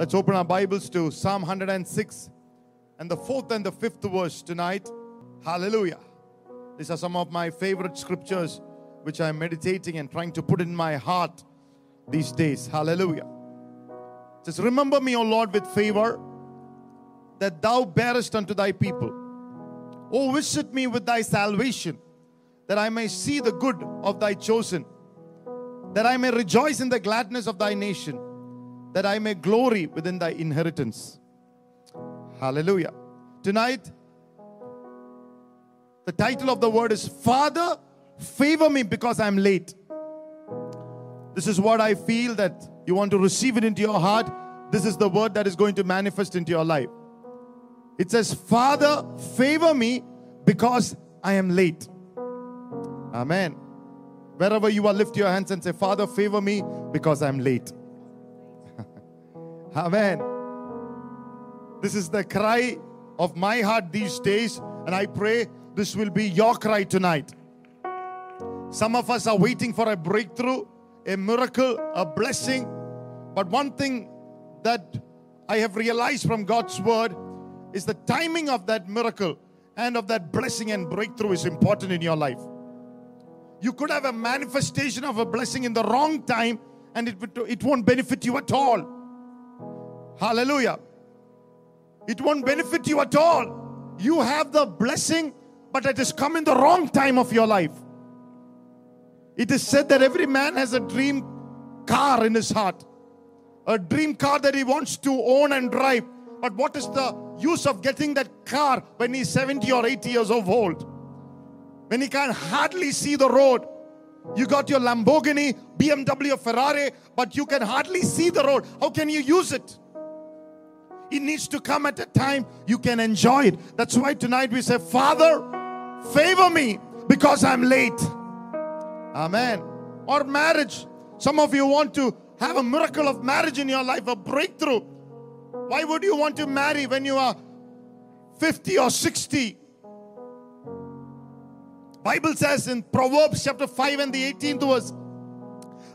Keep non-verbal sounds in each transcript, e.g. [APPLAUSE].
Let's open our Bibles to Psalm 106 and the fourth and the fifth verse tonight. Hallelujah. These are some of my favorite scriptures which I'm meditating and trying to put in my heart these days. Hallelujah. It says, Remember me, O Lord, with favor that thou bearest unto thy people. O visit me with thy salvation, that I may see the good of thy chosen, that I may rejoice in the gladness of thy nation, that I may glory within thy inheritance. Hallelujah. Tonight, the title of the word is Father, favor me because I'm late. This is what I feel that you want to receive it into your heart. This is the word that is going to manifest into your life. It says, Father, favor me because I am late. Amen. Wherever you are, lift your hands and say, Father, favor me because I'm late. Amen. This is the cry of my heart these days, and I pray this will be your cry tonight. Some of us are waiting for a breakthrough, a miracle, a blessing. But one thing that I have realized from God's word is the timing of that miracle and of that blessing and breakthrough is important in your life. You could have a manifestation of a blessing in the wrong time and it, it won't benefit you at all. Hallelujah. It won't benefit you at all. You have the blessing, but it has come in the wrong time of your life. It is said that every man has a dream car in his heart, a dream car that he wants to own and drive. But what is the use of getting that car when he's 70 or 80 years of old? When he can hardly see the road. You got your Lamborghini, BMW, Ferrari, but you can hardly see the road. How can you use it? It needs to come at a time you can enjoy it. That's why tonight we say, Father, favor me because I'm late. Amen. Or marriage. Some of you want to have a miracle of marriage in your life, a breakthrough. Why would you want to marry when you are 50 or 60? Bible says in Proverbs chapter 5 and the 18th verse,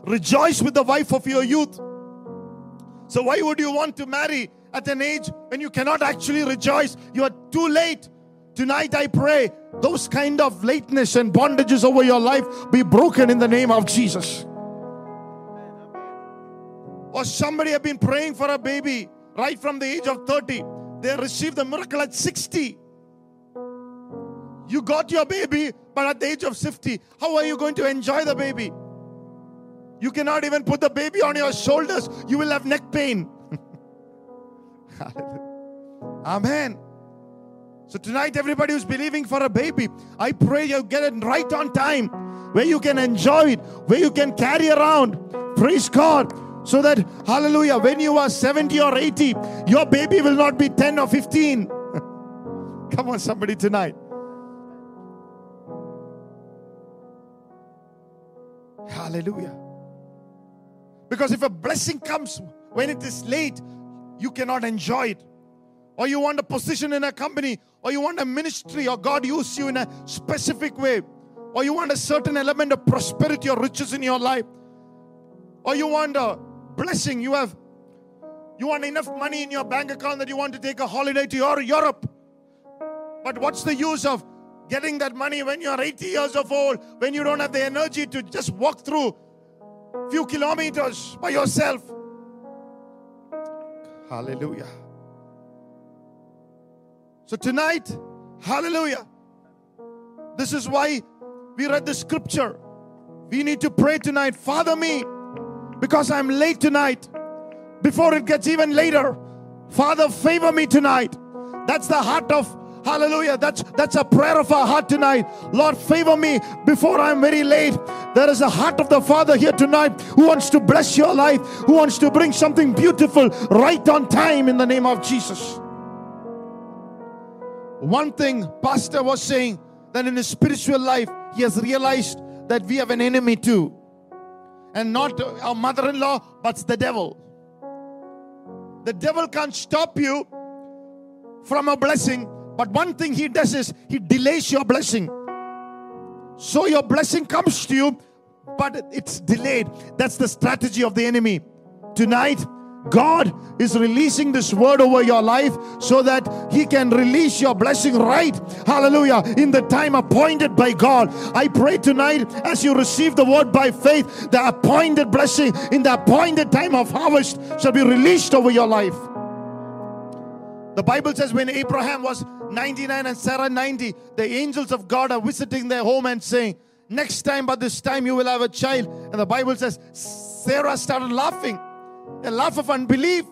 rejoice with the wife of your youth. So why would you want to marry at an age when you cannot actually rejoice? You are too late. Tonight I pray those kind of lateness and bondages over your life be broken in the name of Jesus. Or somebody have been praying for a baby right from the age of 30. They received the miracle at 60. You got your baby, but at the age of 50, how are you going to enjoy the baby? You cannot even put the baby on your shoulders. You will have neck pain. [LAUGHS] Amen. So tonight, everybody who's believing for a baby, I pray you get it right on time, where you can enjoy it, where you can carry around. Praise God. So that, hallelujah, when you are 70 or 80, your baby will not be 10 or 15. [LAUGHS] Come on, somebody tonight. Hallelujah. Because if a blessing comes when it is late, you cannot enjoy it. Or you want a position in a company, or you want a ministry, or God use you in a specific way, or you want a certain element of prosperity or riches in your life, or you want a blessing, you have you want enough money in your bank account that you want to take a holiday to your Europe. But what's the use of getting that money when you're 80 years of old, when you don't have the energy to just walk through a few kilometers by yourself? Hallelujah. So tonight, hallelujah. This is why we read the scripture. We need to pray tonight, Father me, because I'm late tonight. Before it gets even later, Father, favor me tonight. That's the heart of Hallelujah. That's that's a prayer of our heart tonight. Lord, favor me before I'm very late. There is a heart of the Father here tonight who wants to bless your life, who wants to bring something beautiful right on time in the name of Jesus. One thing Pastor was saying that in his spiritual life, he has realized that we have an enemy too. And not our mother in law, but the devil. The devil can't stop you from a blessing, but one thing he does is he delays your blessing. So your blessing comes to you, but it's delayed. That's the strategy of the enemy. Tonight, God is releasing this word over your life so that He can release your blessing right. Hallelujah. In the time appointed by God. I pray tonight as you receive the word by faith, the appointed blessing in the appointed time of harvest shall be released over your life. The Bible says when Abraham was 99 and Sarah 90, the angels of God are visiting their home and saying, Next time, but this time you will have a child. And the Bible says Sarah started laughing, a laugh of unbelief.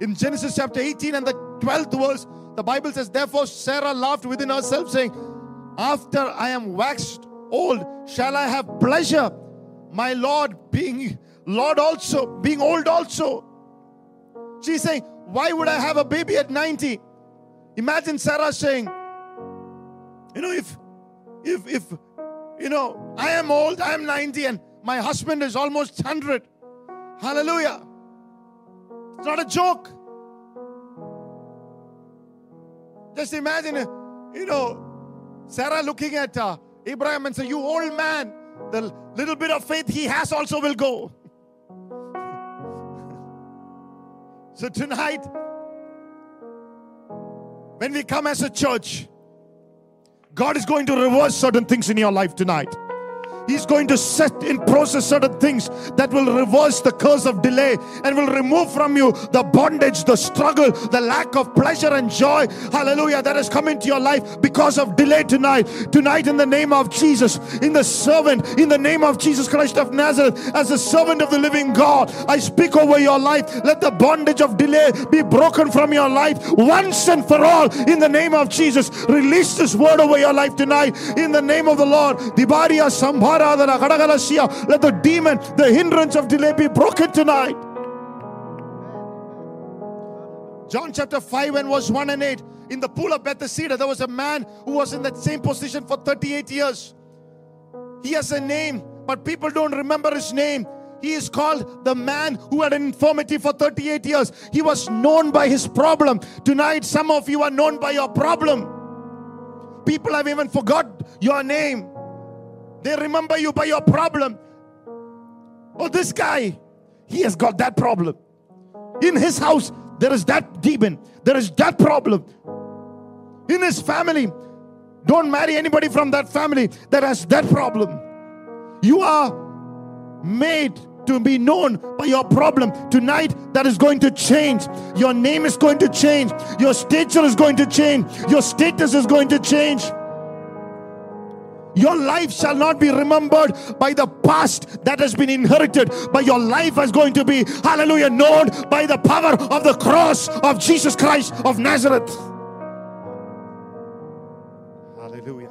In Genesis chapter 18 and the 12th verse, the Bible says, Therefore Sarah laughed within herself, saying, After I am waxed old, shall I have pleasure, my Lord being Lord also, being old also. She's saying, Why would I have a baby at 90? Imagine Sarah saying, You know, if if if you know, I am old, I am 90, and my husband is almost 100. Hallelujah. It's not a joke. Just imagine, you know, Sarah looking at uh, Abraham and say, You old man, the little bit of faith he has also will go. [LAUGHS] so tonight, when we come as a church, God is going to reverse certain things in your life tonight. He's going to set in process certain things that will reverse the curse of delay and will remove from you the bondage, the struggle, the lack of pleasure and joy. Hallelujah. That has come into your life because of delay tonight. Tonight, in the name of Jesus, in the servant, in the name of Jesus Christ of Nazareth, as a servant of the living God, I speak over your life. Let the bondage of delay be broken from your life once and for all. In the name of Jesus, release this word over your life tonight. In the name of the Lord. Let the demon, the hindrance of delay be broken tonight. John chapter 5 and verse 1 and 8. In the pool of Bethesda, there was a man who was in that same position for 38 years. He has a name, but people don't remember his name. He is called the man who had an infirmity for 38 years. He was known by his problem. Tonight, some of you are known by your problem. People have even forgot your name. They remember you by your problem. Oh, this guy, he has got that problem. In his house, there is that demon, there is that problem. In his family, don't marry anybody from that family that has that problem. You are made to be known by your problem. Tonight, that is going to change. Your name is going to change. Your stature is going to change. Your status is going to change. Your life shall not be remembered by the past that has been inherited, but your life is going to be, hallelujah, known by the power of the cross of Jesus Christ of Nazareth. Hallelujah.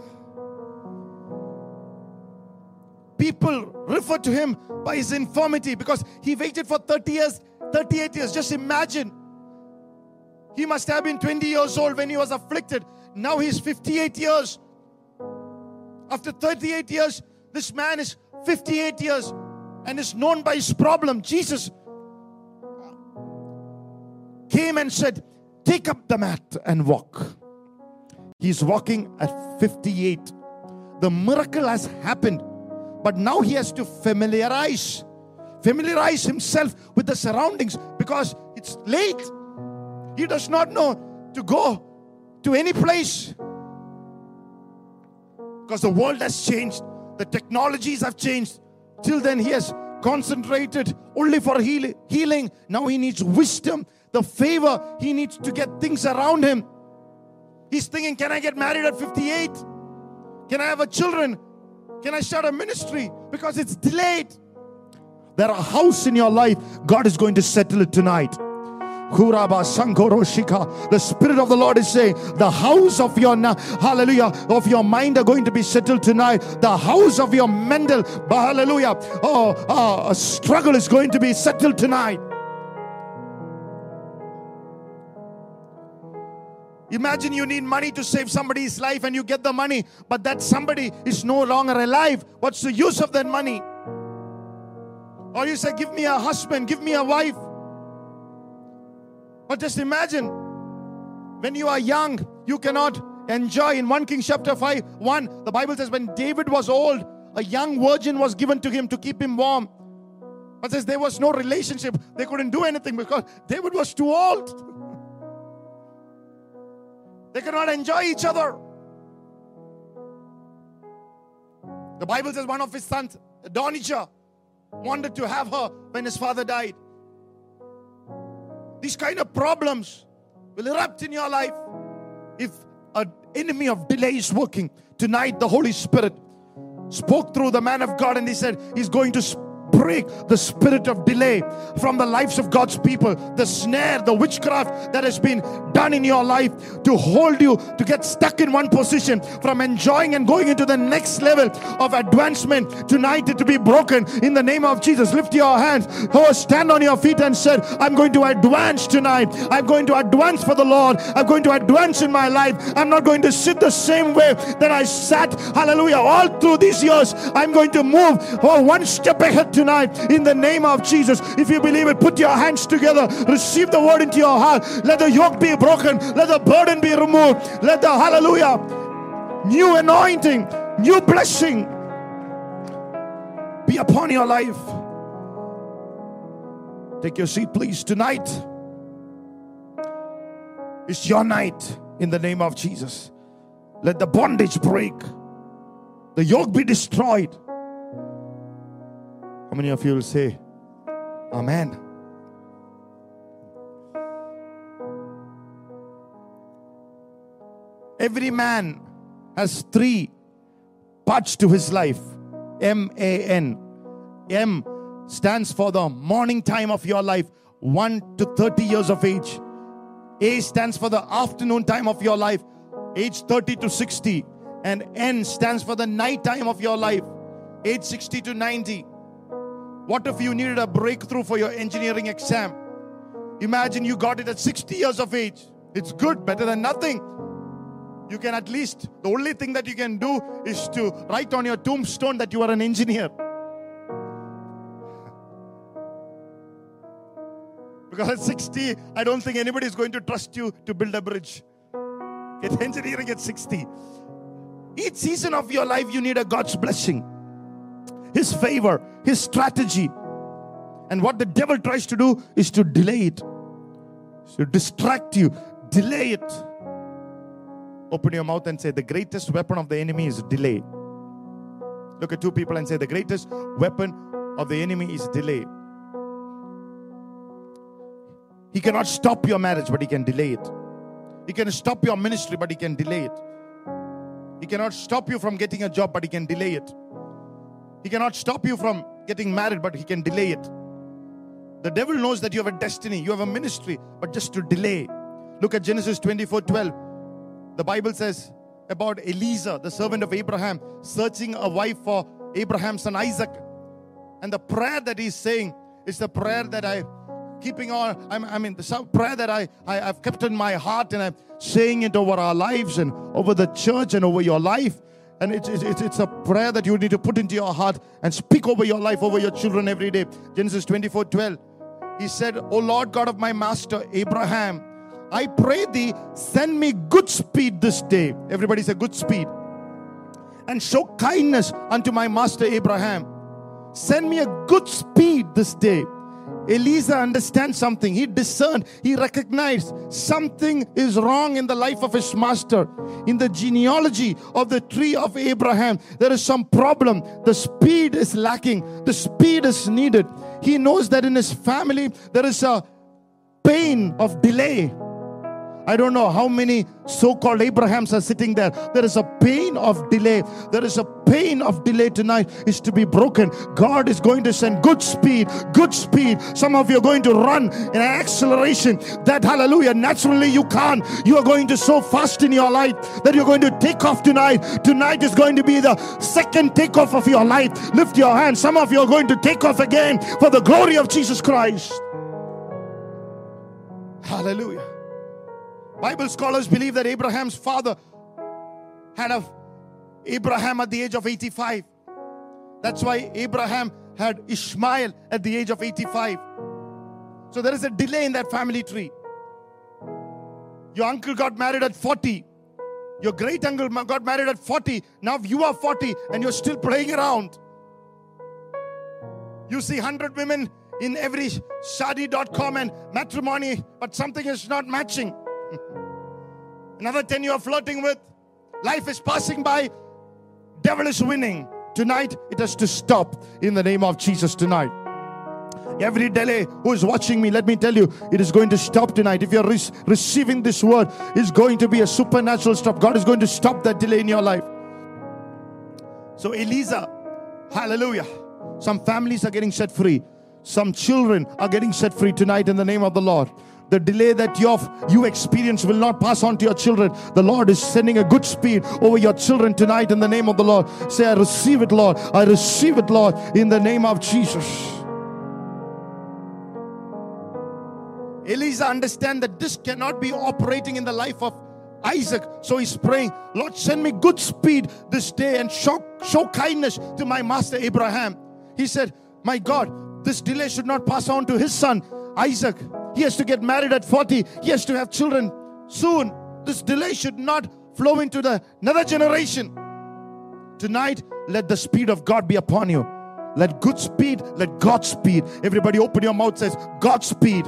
People refer to him by his infirmity because he waited for 30 years, 38 years. Just imagine. He must have been 20 years old when he was afflicted. Now he's 58 years after 38 years, this man is 58 years and is known by his problem. Jesus uh, came and said, Take up the mat and walk. He's walking at 58. The miracle has happened, but now he has to familiarize, familiarize himself with the surroundings because it's late. He does not know to go to any place because the world has changed, the technologies have changed. Till then, he has concentrated only for heal- healing. Now he needs wisdom, the favor. He needs to get things around him. He's thinking, Can I get married at 58? Can I have a children? Can I start a ministry? Because it's delayed. There are a house in your life. God is going to settle it tonight. The Spirit of the Lord is saying, the house of your hallelujah of your mind are going to be settled tonight. The house of your mental hallelujah oh, oh struggle is going to be settled tonight. Imagine you need money to save somebody's life and you get the money, but that somebody is no longer alive. What's the use of that money? Or you say, Give me a husband, give me a wife. But just imagine when you are young, you cannot enjoy. In 1 Kings chapter 5, 1, the Bible says, when David was old, a young virgin was given to him to keep him warm. But says there was no relationship. They couldn't do anything because David was too old. They could not enjoy each other. The Bible says one of his sons, Adonijah, wanted to have her when his father died. These kind of problems will erupt in your life if an enemy of delay is working. Tonight, the Holy Spirit spoke through the man of God and he said, He's going to break the spirit of delay from the lives of God's people, the snare, the witchcraft that has been done in your life to hold you to get stuck in one position from enjoying and going into the next level of advancement tonight to be broken in the name of Jesus. Lift your hands. Oh, stand on your feet and said, I'm going to advance tonight. I'm going to advance for the Lord. I'm going to advance in my life. I'm not going to sit the same way that I sat. Hallelujah. All through these years, I'm going to move oh, one step ahead tonight in the name of Jesus. If you believe it, put your hands together. Receive the word into your heart. Let the yoke be broken. Let the burden be removed. Let the hallelujah, new anointing, new blessing be upon your life. Take your seat, please. Tonight is your night in the name of Jesus. Let the bondage break, the yoke be destroyed. How many of you will say, Amen? Every man has three parts to his life M A N. M stands for the morning time of your life, 1 to 30 years of age. A stands for the afternoon time of your life, age 30 to 60. And N stands for the night time of your life, age 60 to 90. What if you needed a breakthrough for your engineering exam? Imagine you got it at 60 years of age. It's good, better than nothing. You can at least, the only thing that you can do is to write on your tombstone that you are an engineer. [LAUGHS] Because at 60, I don't think anybody is going to trust you to build a bridge. Get engineering at 60. Each season of your life, you need a God's blessing, His favor, His strategy. And what the devil tries to do is to delay it, to distract you, delay it. Open your mouth and say, The greatest weapon of the enemy is delay. Look at two people and say, The greatest weapon of the enemy is delay. He cannot stop your marriage, but he can delay it. He can stop your ministry, but he can delay it. He cannot stop you from getting a job, but he can delay it. He cannot stop you from getting married, but he can delay it. The devil knows that you have a destiny, you have a ministry, but just to delay. Look at Genesis 24 12. The Bible says about Eliezer, the servant of Abraham, searching a wife for Abraham's son Isaac. And the prayer that he's saying is the prayer that I keeping on. I'm, I mean, the prayer that I, I have kept in my heart, and I'm saying it over our lives and over the church and over your life. And it's, it's, it's a prayer that you need to put into your heart and speak over your life, over your children every day. Genesis 24 12. He said, O Lord God of my master Abraham, I pray thee, send me good speed this day. Everybody say, good speed. And show kindness unto my master Abraham. Send me a good speed this day. Eliezer understands something. He discerned, he recognized something is wrong in the life of his master. In the genealogy of the tree of Abraham, there is some problem. The speed is lacking, the speed is needed. He knows that in his family there is a pain of delay. I don't know how many so called Abrahams are sitting there. There is a pain of delay. There is a pain of delay tonight is to be broken. God is going to send good speed, good speed. Some of you are going to run in an acceleration that, hallelujah, naturally you can't. You are going to so fast in your life that you're going to take off tonight. Tonight is going to be the second takeoff of your life. Lift your hand. Some of you are going to take off again for the glory of Jesus Christ. Hallelujah. Bible scholars believe that Abraham's father had a Abraham at the age of 85. That's why Abraham had Ishmael at the age of 85. So there is a delay in that family tree. Your uncle got married at 40. Your great uncle got married at 40. Now you are 40 and you're still playing around. You see 100 women in every shaadi.com and matrimony, but something is not matching. [LAUGHS] Another 10 you are flirting with. Life is passing by. Devil is winning. Tonight, it has to stop in the name of Jesus tonight. Every delay who is watching me, let me tell you, it is going to stop tonight. If you're re- receiving this word, it's going to be a supernatural stop. God is going to stop that delay in your life. So, Eliezer, hallelujah. Some families are getting set free. Some children are getting set free tonight in the name of the Lord. The delay that you you experience will not pass on to your children. The Lord is sending a good speed over your children tonight in the name of the Lord. Say, I receive it, Lord. I receive it, Lord, in the name of Jesus. Eliezer understand that this cannot be operating in the life of Isaac. So he's praying, Lord, send me good speed this day and show, show kindness to my master Abraham. He said, My God, this delay should not pass on to his son Isaac. He has to get married at 40, he has to have children soon. This delay should not flow into the another generation. Tonight, let the speed of God be upon you. Let good speed, let God speed. Everybody open your mouth says, God speed.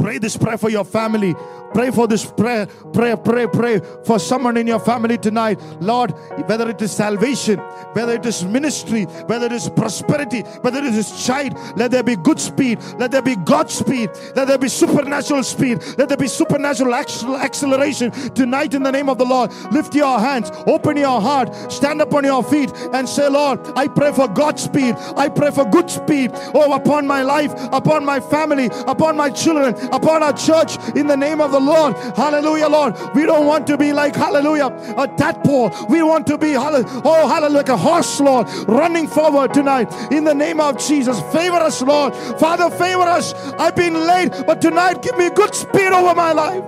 Pray this prayer for your family. Pray for this prayer. Pray, pray, pray for someone in your family tonight. Lord, whether it is salvation, whether it is ministry, whether it is prosperity, whether it is child, let there be good speed. Let there be God speed. Let there be supernatural speed. Let there be supernatural acceleration tonight in the name of the Lord. Lift your hands, open your heart, stand up on your feet, and say, Lord, I pray for God speed. I pray for good speed. Oh, upon my life, upon my family, upon my children, upon our church, in the name of the Lord. Hallelujah, Lord. We don't want to be like, hallelujah, a tadpole. We want to be, oh, hallelujah, like a horse, Lord, running forward tonight in the name of Jesus. Favor us, Lord. Father, favor us. I've been late, but tonight give me good speed over my life.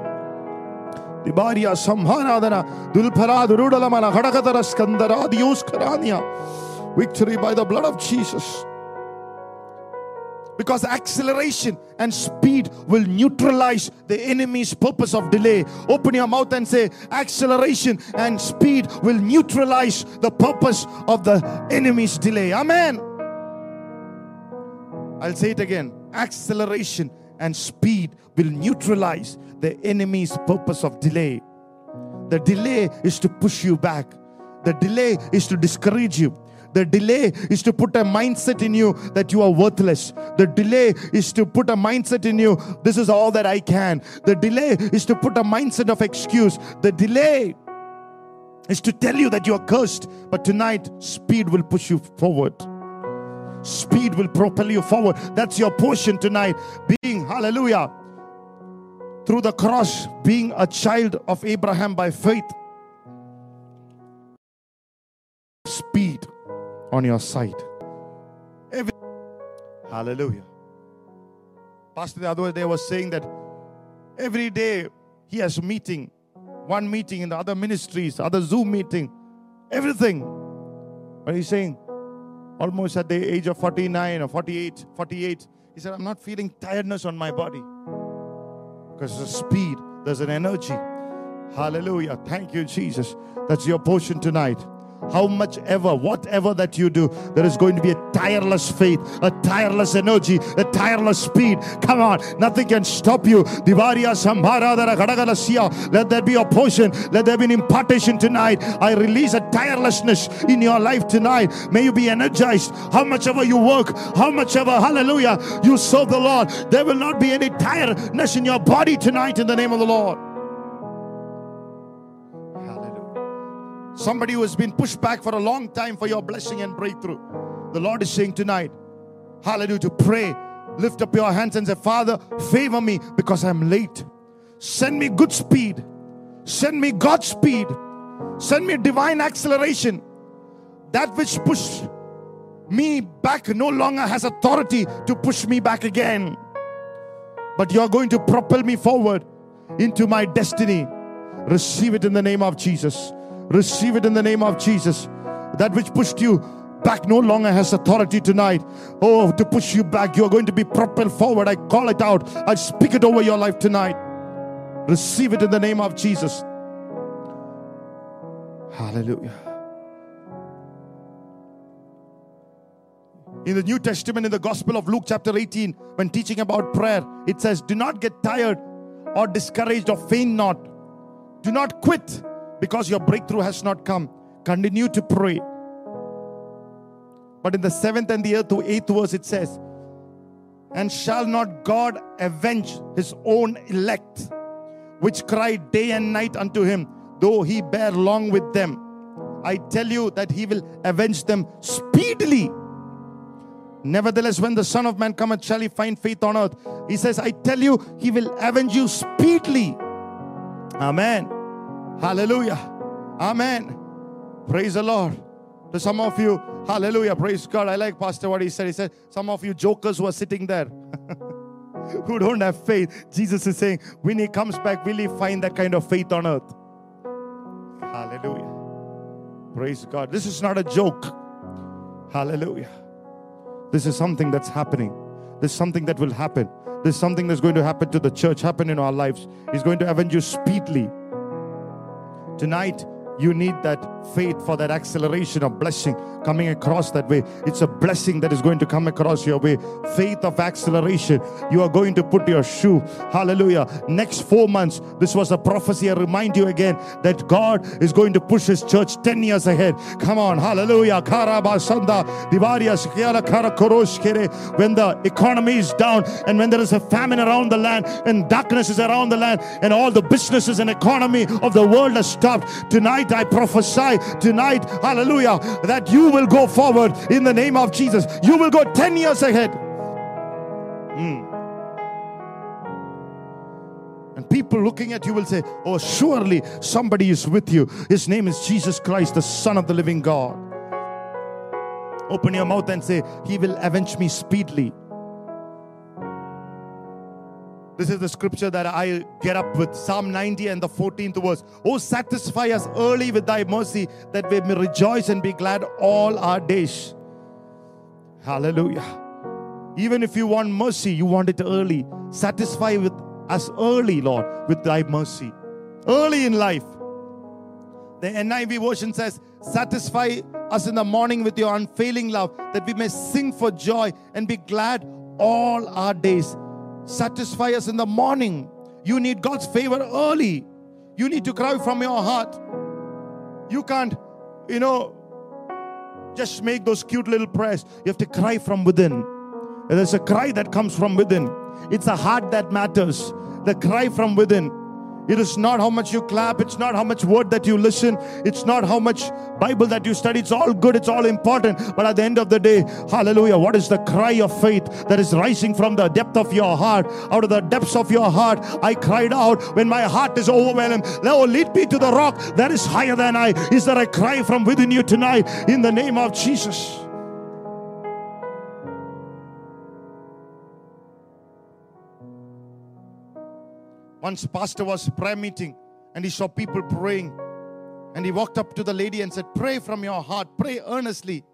Dulpara Durudalamana Hadakatara Skandara Dios Karania. Victory by the blood of Jesus. Because acceleration and speed will neutralize the enemy's purpose of delay. Open your mouth and say, acceleration and speed will neutralize the purpose of the enemy's delay. Amen. I'll say it again. Acceleration and speed will neutralize the enemy's purpose of delay. The delay is to push you back. The delay is to discourage you. The delay is to put a mindset in you that you are worthless. The delay is to put a mindset in you, this is all that I can. The delay is to put a mindset of excuse. The delay is to tell you that you are cursed. But tonight, speed will push you forward. Speed will propel you forward. That's your portion tonight. Being, hallelujah, through the cross, being a child of Abraham by faith. On your side. Every, hallelujah. Pastor the other day was saying that every day he has meeting, one meeting in the other ministries, other Zoom meeting, everything. But he's saying, almost at the age of 49 or 48, 48, he said, I'm not feeling tiredness on my body. Because there's a speed, there's an energy. Hallelujah. Thank you, Jesus. That's your portion tonight how much ever, whatever that you do, there is going to be a tireless faith, a tireless energy, a tireless speed. Come on, nothing can stop you. Divaria Let there be a portion, let there be an impartation tonight. I release a tirelessness in your life tonight. May you be energized. How much ever you work, how much ever, hallelujah, you serve the Lord. There will not be any tiredness in your body tonight in the name of the Lord. Somebody who has been pushed back for a long time for your blessing and breakthrough. The Lord is saying tonight, hallelujah, to pray. Lift up your hands and say, Father, favor me because I'm late. Send me good speed. Send me God's speed. Send me divine acceleration. That which pushed me back no longer has authority to push me back again. But you're going to propel me forward into my destiny. Receive it in the name of Jesus. Receive it in the name of Jesus. That which pushed you back no longer has authority tonight. Oh, to push you back, you're going to be propelled forward. I call it out. I speak it over your life tonight. Receive it in the name of Jesus. Hallelujah. In the New Testament, in the Gospel of Luke, chapter 18, when teaching about prayer, it says, Do not get tired or discouraged or faint not. Do not quit because your breakthrough has not come. Continue to pray. But in the seventh and the eighth eighth verse, it says, And shall not God avenge his own elect, which cry day and night unto him, though he bear long with them? I tell you that he will avenge them speedily. Nevertheless, when the Son of Man cometh, shall he find faith on earth? He says, I tell you, he will avenge you speedily. Amen. Hallelujah. Amen. Praise the Lord. To some of you, hallelujah, praise God. I like Pastor what he said. He said, Some of you jokers who are sitting there [LAUGHS] who don't have faith, Jesus is saying, when he comes back, will he find that kind of faith on earth? Hallelujah. Praise God. This is not a joke. Hallelujah. This is something that's happening. This is something that will happen. This is something that's going to happen to the church, happen in our lives. He's going to avenge you speedily. Tonight, you need that faith for that acceleration of blessing coming across that way. It's a blessing that is going to come across your way. Faith of acceleration. You are going to put your shoe. Hallelujah. Next four months, this was a prophecy. I remind you again that God is going to push His church 10 years ahead. Come on. Hallelujah. When the economy is down and when there is a famine around the land and darkness is around the land and all the businesses and economy of the world has stopped, tonight I prophesy tonight, hallelujah, that you will go forward in the name of Jesus. You will go 10 years ahead. Mm. And people looking at you will say, Oh, surely somebody is with you. His name is Jesus Christ, the Son of the living God. Open your mouth and say, He will avenge me speedily. This is the scripture that I get up with Psalm 90 and the 14th verse. Oh, satisfy us early with thy mercy that we may rejoice and be glad all our days. Hallelujah. Even if you want mercy, you want it early. Satisfy with us early, Lord, with thy mercy. Early in life. The NIV version says, Satisfy us in the morning with your unfailing love, that we may sing for joy and be glad all our days satisfy us in the morning. You need God's favor early. You need to cry from your heart. You can't, you know, just make those cute little prayers. You have to cry from within. There's a cry that comes from within. It's a heart that matters. The cry from within. It is not how much you clap, it's not how much word that you listen, it's not how much Bible that you study. It's all good, it's all important. But at the end of the day, hallelujah, what is the cry of faith that is rising from the depth of your heart? Out of the depths of your heart, I cried out when my heart is overwhelmed. Lord, lead me to the rock that is higher than I. Is there a cry from within you tonight in the name of Jesus? Once pastor was prayer meeting and he saw people praying. And he walked up to the lady and said, Pray from your heart, pray earnestly.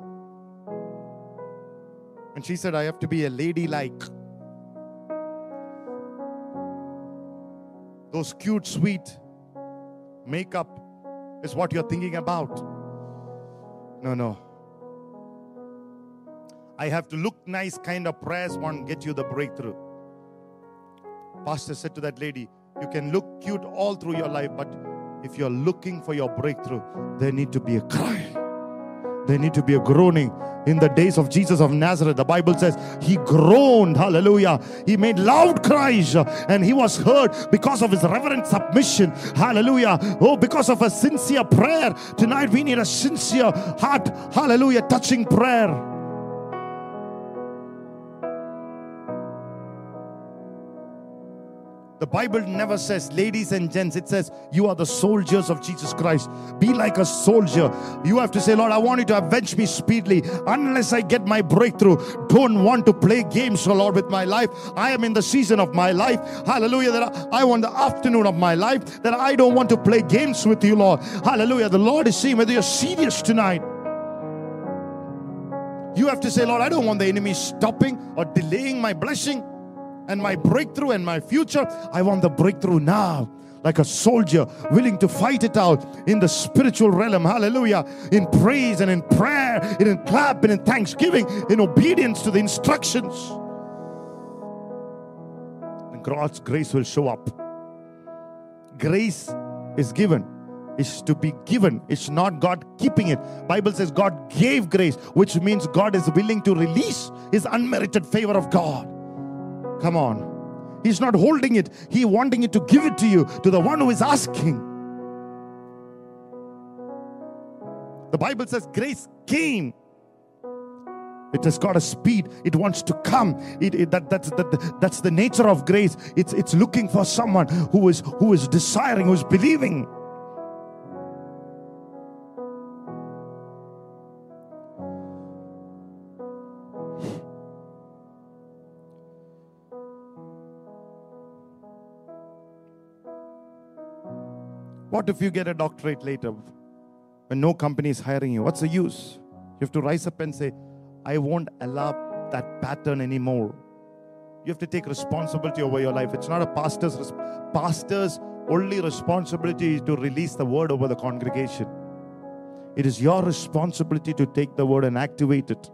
And she said, I have to be a lady like. Those cute, sweet makeup is what you're thinking about. No, no. I have to look nice kind of prayers won't get you the breakthrough. Pastor said to that lady, You can look cute all through your life, but if you're looking for your breakthrough, there need to be a cry. There need to be a groaning. In the days of Jesus of Nazareth, the Bible says he groaned, hallelujah. He made loud cries uh, and he was heard because of his reverent submission, hallelujah. Oh, because of a sincere prayer. Tonight we need a sincere heart, hallelujah, touching prayer. The Bible never says, ladies and gents, it says, you are the soldiers of Jesus Christ. Be like a soldier. You have to say, Lord, I want you to avenge me speedily unless I get my breakthrough. Don't want to play games, oh Lord, with my life. I am in the season of my life. Hallelujah. That I want the afternoon of my life. That I don't want to play games with you, Lord. Hallelujah. The Lord is seeing whether you're serious tonight. You have to say, Lord, I don't want the enemy stopping or delaying my blessing and my breakthrough and my future. I want the breakthrough now. like a soldier, willing to fight it out in the spiritual realm. Hallelujah. In praise and in prayer, and in clap and in thanksgiving, in obedience to the instructions. And God's grace will show up. Grace is given is to be given it's not god keeping it bible says god gave grace which means god is willing to release his unmerited favor of god come on he's not holding it he wanting it to give it to you to the one who is asking the bible says grace came it has got a speed. It wants to come. It, it, that, that's, that, that's the nature of grace. It's, it's looking for someone who is, who is desiring, who is believing. What if you get a doctorate later when no company is hiring you? What's the use? You have to rise up and say, I won't allow that pattern anymore. You have to take responsibility over your life. It's not a pastor's pastor's only responsibility is to release the word over the congregation. It is your responsibility to take the word and activate it.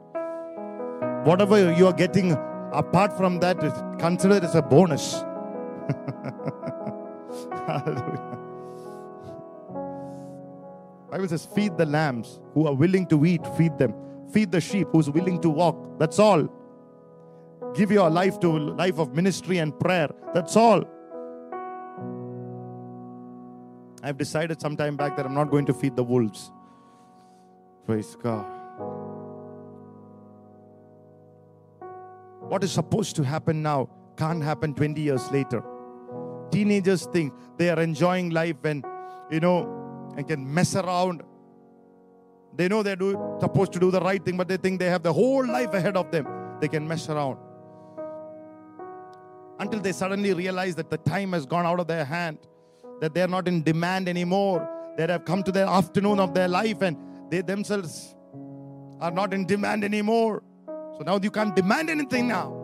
Whatever you are getting apart from that, consider it as a bonus. [LAUGHS] Hallelujah. Bible says, feed the lambs who are willing to eat, feed them. Feed the sheep who's willing to walk. That's all. Give your life to life of ministry and prayer. That's all. I've decided some time back that I'm not going to feed the wolves. Praise God. What is supposed to happen now can't happen 20 years later. Teenagers think they are enjoying life and, you know, and can mess around. They know they're do, supposed to do the right thing, but they think they have the whole life ahead of them. They can mess around. Until they suddenly realize that the time has gone out of their hand, that they're not in demand anymore, that have come to the afternoon of their life and they themselves are not in demand anymore. So now you can't demand anything now.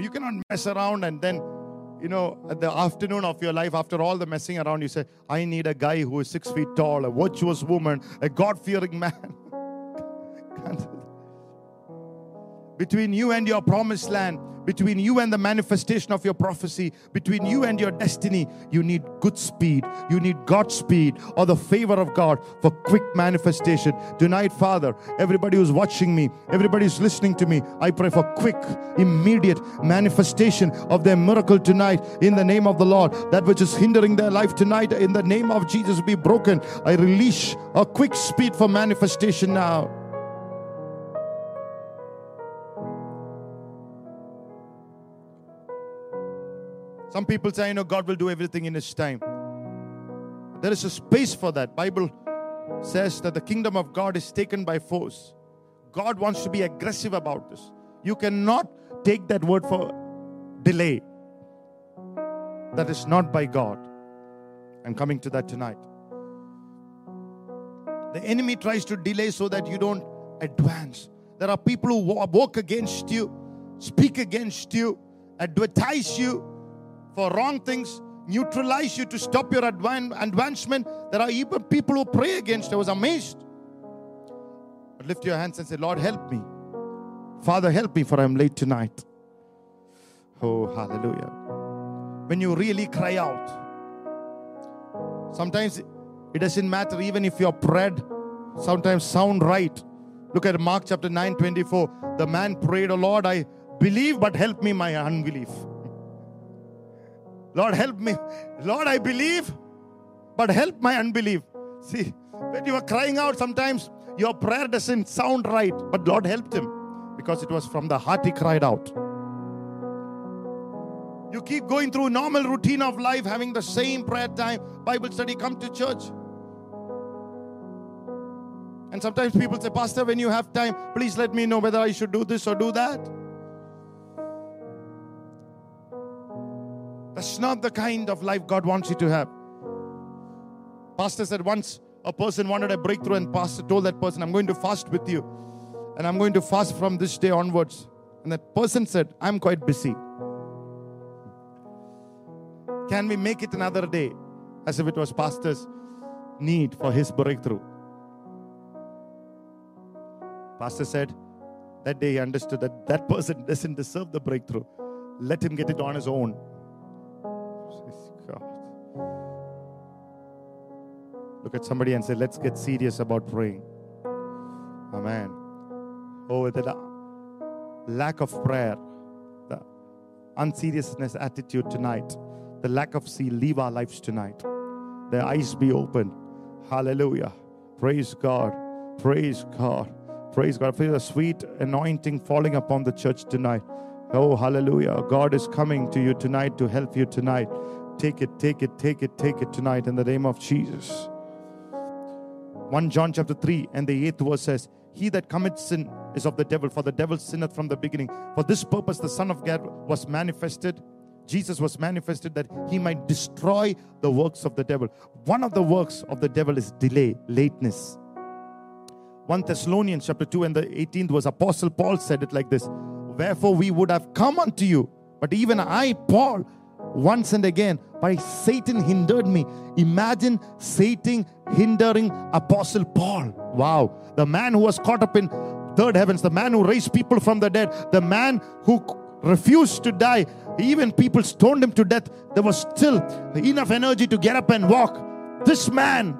You cannot mess around and then, you know, at the afternoon of your life, after all the messing around, you say, I need a guy who is six feet tall, a virtuous woman, a God fearing man. [LAUGHS] Between you and your promised land, between you and the manifestation of your prophecy, between you and your destiny, you need good speed. You need God's speed or the favor of God for quick manifestation. Tonight, Father, everybody who's watching me, everybody who's listening to me, I pray for quick, immediate manifestation of their miracle tonight in the name of the Lord. That which is hindering their life tonight, in the name of Jesus, be broken. I release a quick speed for manifestation now. Some people say, you know, God will do everything in His time. There is a space for that. Bible says that the kingdom of God is taken by force. God wants to be aggressive about this. You cannot take that word for delay. That is not by God. I'm coming to that tonight. The enemy tries to delay so that you don't advance. There are people who walk against you, speak against you, advertise you, for wrong things, neutralize you to stop your advancement. There are even people who pray against. I was amazed. But lift your hands and say, Lord, help me. Father, help me, for I'm late tonight. Oh, hallelujah. When you really cry out, sometimes it doesn't matter even if your prayer sometimes sound right. Look at Mark chapter 9, 24. The man prayed, Oh Lord, I believe, but help me my unbelief. Lord, help me. Lord, I believe, but help my unbelief. See, when you are crying out, sometimes your prayer doesn't sound right, but Lord helped him because it was from the heart he cried out. You keep going through normal routine of life, having the same prayer time, Bible study, come to church. And sometimes people say, Pastor, when you have time, please let me know whether I should do this or do that. That's not the kind of life God wants you to have. Pastor said once a person wanted a breakthrough, and pastor told that person, I'm going to fast with you. And I'm going to fast from this day onwards. And that person said, I'm quite busy. Can we make it another day? As if it was pastor's need for his breakthrough. Pastor said, that day he understood that that person [LAUGHS] doesn't deserve the breakthrough. Let him get it on his own. God. Look at somebody and say, Let's get serious about praying. Amen. Oh, the lack of prayer, the unseriousness attitude tonight, the lack of see, leave our lives tonight. The eyes be open. Hallelujah. Praise God. Praise God. Praise God. I feel a sweet anointing falling upon the church tonight. Oh, hallelujah. God is coming to you tonight to help you tonight. Take it, take it, take it, take it tonight in the name of Jesus. 1 John chapter 3 and the 8th verse says, He that commits sin is of the devil, for the devil sinneth from the beginning. For this purpose the Son of God was manifested. Jesus was manifested that he might destroy the works of the devil. One of the works of the devil is delay, lateness. 1 Thessalonians chapter 2 and the 18th was Apostle Paul said it like this Wherefore we would have come unto you, but even I, Paul, once and again, by Satan hindered me. Imagine Satan hindering Apostle Paul. Wow. The man who was caught up in third heavens, the man who raised people from the dead, the man who refused to die. Even people stoned him to death. There was still enough energy to get up and walk. This man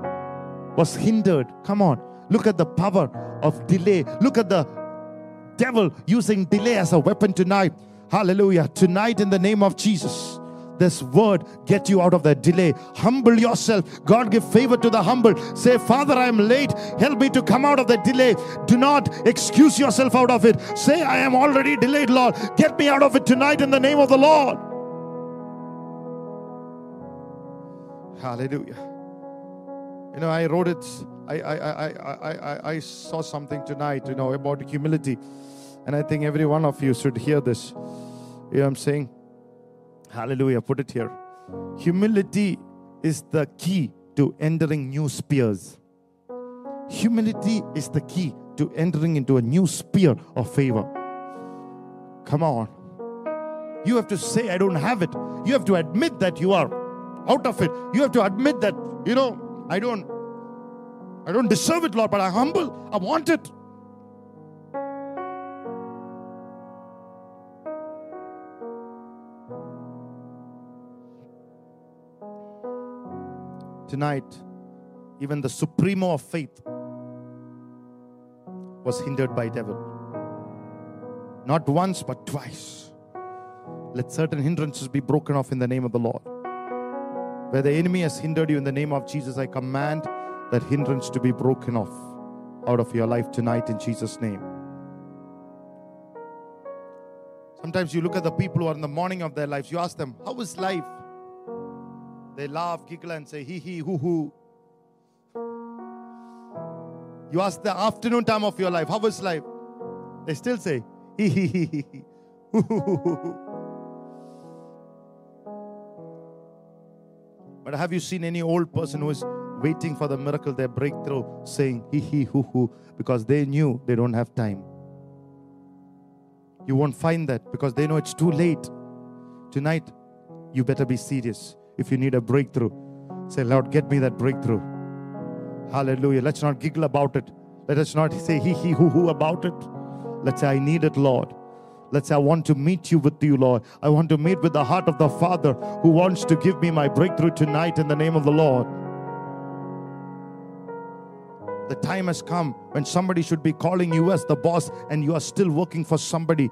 was hindered. Come on. Look at the power of delay. Look at the devil using delay as a weapon tonight. Hallelujah. Tonight, in the name of Jesus, this word get you out of that delay. Humble yourself. God give favor to the humble. Say, Father, I am late. Help me to come out of the delay. Do not excuse yourself out of it. Say, I am already delayed, Lord. Get me out of it tonight in the name of the Lord. Hallelujah. You know, I wrote it I, I, I, I, I, saw something tonight, you know, about humility. And I think every one of you should hear this. You know I'm saying? Hallelujah. Put it here. Humility is the key to entering new spheres. Humility is the key to entering into a new sphere of favor. Come on. You have to say, I don't have it. You have to admit that you are out of it. You have to admit that, you know, I don't I don't deserve it, Lord, but I'm humble. I want it. Tonight, even the supremo of faith was hindered by devil. Not once, but twice. Let certain hindrances be broken off in the name of the Lord. Where the enemy has hindered you in the name of Jesus, I command that hindrance to be broken off out of your life tonight in Jesus' name. Sometimes you look at the people who are in the morning of their lives, you ask them, How is life? They laugh, giggle, and say, Hee hee, hoo hoo. You ask the afternoon time of your life, How is life? They still say, Hee hee hee hee, hoo. [LAUGHS] But have you seen any old person who is waiting for the miracle, their breakthrough, saying hee hee hoo hoo, because they knew they don't have time. You won't find that because they know it's too late. Tonight, you better be serious. If you need a breakthrough, say, Lord, get me that breakthrough. Hallelujah. Let's not giggle about it. Let us not say hee hee hoo hoo about it. Let's say, I need it, Lord. Let's say, I want to meet you with you, Lord. I want to meet with the heart of the Father who wants to give me my breakthrough tonight in the name of the Lord. The time has come when somebody should be calling you as the boss and you are still working for somebody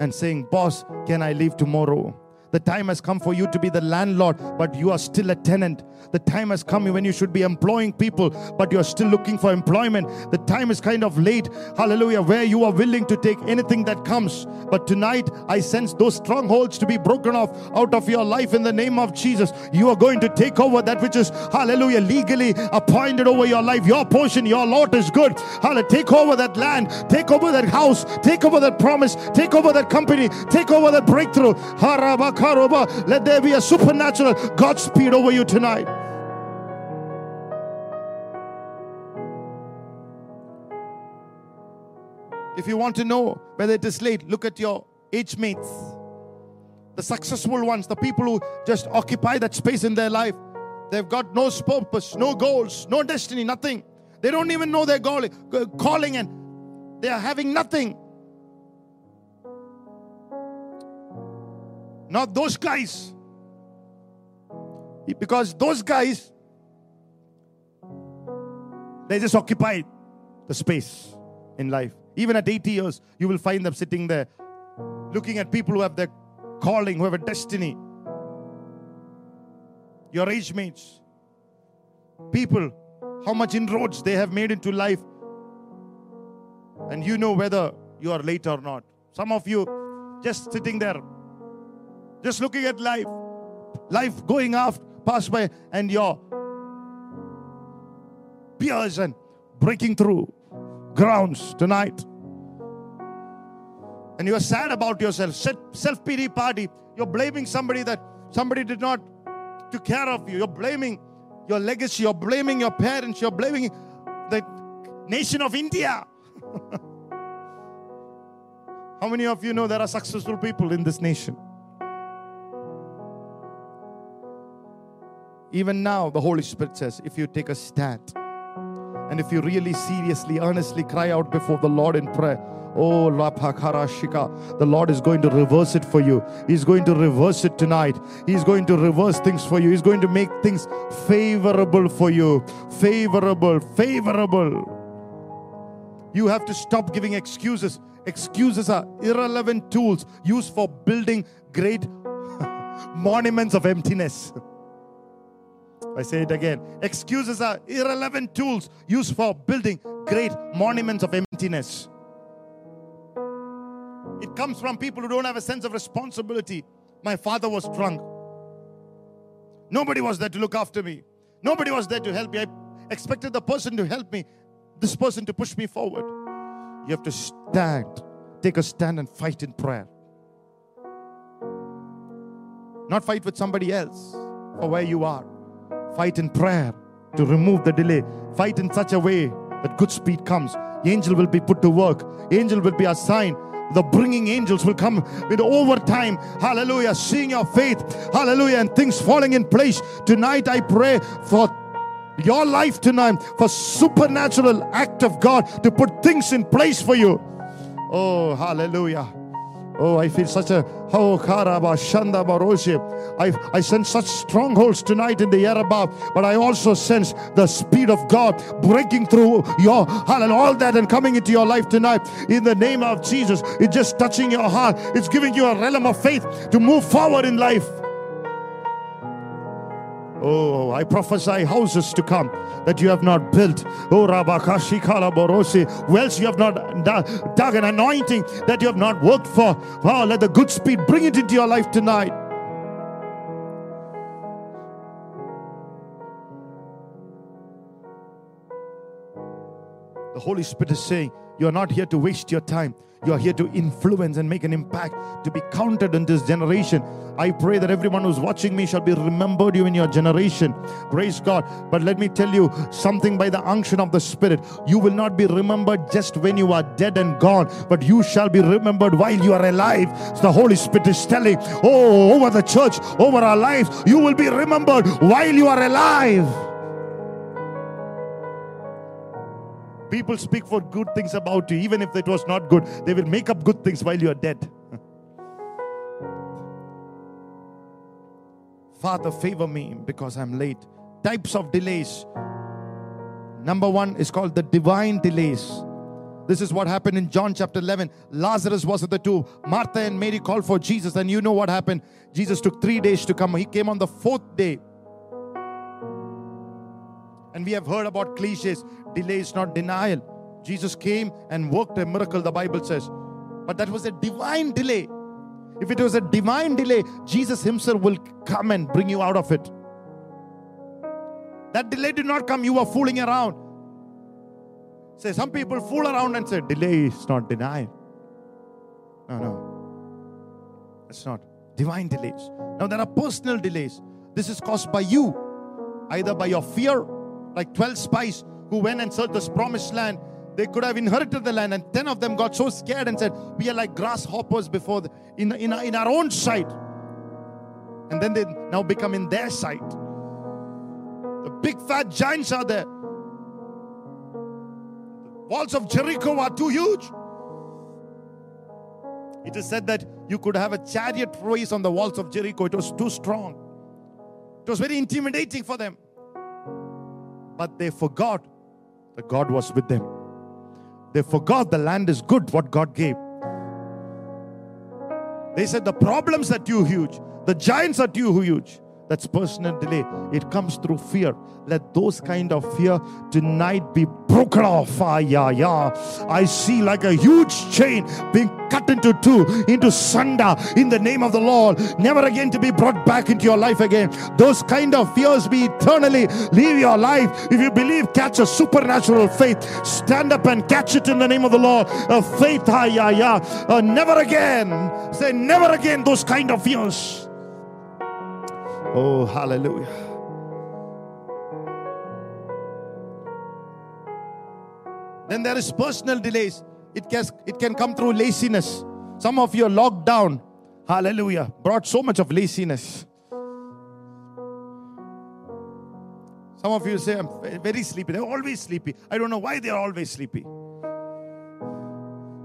and saying, Boss, can I leave tomorrow? The time has come for you to be the landlord, but you are still a tenant. The time has come when you should be employing people, but you're still looking for employment. The time is kind of late, hallelujah, where you are willing to take anything that comes. But tonight, I sense those strongholds to be broken off out of your life in the name of Jesus. You are going to take over that which is, hallelujah, legally appointed over your life. Your portion, your lot is good. Hallelujah. Take over that land, take over that house, take over that promise, take over that company, take over that breakthrough. Let there be a supernatural Godspeed over you tonight. If you want to know whether it is late, look at your age mates, the successful ones, the people who just occupy that space in their life. They've got no purpose, no goals, no destiny, nothing. They don't even know their calling, and they are having nothing. Not those guys. Because those guys, they just occupy the space in life. Even at 80 years, you will find them sitting there looking at people who have their calling, who have a destiny. Your age mates, people, how much inroads they have made into life. And you know whether you are late or not. Some of you just sitting there, just looking at life, life going off, pass by, and your peers and breaking through grounds tonight. And you're sad about yourself, self pity party. You're blaming somebody that somebody did not took care of you. You're blaming your legacy. You're blaming your parents. You're blaming the nation of India. [LAUGHS] How many of you know there are successful people in this nation? Even now, the Holy Spirit says, if you take a stand and if you really seriously, earnestly cry out before the Lord in prayer, Oh, Shika, the Lord is going to reverse it for you. He's going to reverse it tonight. He's going to reverse things for you. He's going to make things favorable for you. Favorable, favorable. You have to stop giving excuses. Excuses are irrelevant tools used for building great [LAUGHS] monuments of emptiness. I say it again. Excuses are irrelevant tools used for building great monuments of emptiness. It comes from people who don't have a sense of responsibility. My father was drunk. Nobody was there to look after me. Nobody was there to help me. I expected the person to help me, this person to push me forward. You have to stand, take a stand and fight in prayer. Not fight with somebody else for where you are. Fight in prayer to remove the delay. Fight in such a way that good speed comes. angel will be put to work. Angel will be assigned the bringing angels will come with overtime. Hallelujah. Seeing your faith. Hallelujah. And things falling in place. Tonight I pray for your life tonight for supernatural act of God to put things in place for you. Oh, hallelujah. Oh, I feel such a oh karaba shanda baroshi. I I sense such strongholds tonight in the air above, but I also sense the speed of God breaking through your heart and all that and coming into your life tonight in the name of Jesus. It's just touching your heart. It's giving you a realm of faith to move forward in life. Oh, I prophesy houses to come that you have not built. Oh, Rabakashi Kalaborosi, wells you have not dug, an anointing that you have not worked for. Wow, let the good speed bring it into your life tonight. The Holy Spirit is saying, You are not here to waste your time. You are here to influence and make an impact, to be counted in this generation. I pray that everyone who's watching me shall be remembered you in your generation. Praise God. But let me tell you something by the unction of the Spirit. You will not be remembered just when you are dead and gone, but you shall be remembered while you are alive. So the Holy Spirit is telling, Oh, over the church, over our lives, you will be remembered while you are alive. People speak for good things about you, even if it was not good. They will make up good things while you are dead. [LAUGHS] Father, favor me because I'm late. Types of delays. Number one is called the divine delays. This is what happened in John chapter 11. Lazarus was at the tomb. Martha and Mary called for Jesus, and you know what happened. Jesus took three days to come. He came on the fourth day. And we have heard about cliches delay is not denial. Jesus came and worked a miracle, the Bible says. But that was a divine delay. If it was a divine delay, Jesus Himself will come and bring you out of it. That delay did not come, you were fooling around. Say, some people fool around and say, delay is not denial. No, no. It's not. Divine delays. Now, there are personal delays. This is caused by you, either by your fear like 12 spies who went and searched this promised land they could have inherited the land, and 10 of them got so scared and said, We are like grasshoppers before the, in, in, in our own sight. And then they now become in their sight. The big fat giants are there. The walls of Jericho are too huge. It is said that you could have a chariot race on the walls of Jericho. It was too strong. It was very intimidating for them. But they forgot that God was with them. They forgot the land is good, what God gave. They said the problems are too huge, the giants are too huge. That's personal delay. It comes through fear. Let those kind of fear tonight be broken off. Ah, yeah, yeah. I see like a huge chain being cut into two, into sunder in the name of the Lord. Never again to be brought back into your life again. Those kind of fears be eternally leave your life. If you believe, catch a supernatural faith. Stand up and catch it in the name of the Lord. A faith, ah, yeah, yeah. Uh, never again. Say, never again those kind of fears. Oh, hallelujah. Then there is personal delays. It can, it can come through laziness. Some of you are locked down. Hallelujah. Brought so much of laziness. Some of you say, I'm very sleepy. They're always sleepy. I don't know why they're always sleepy.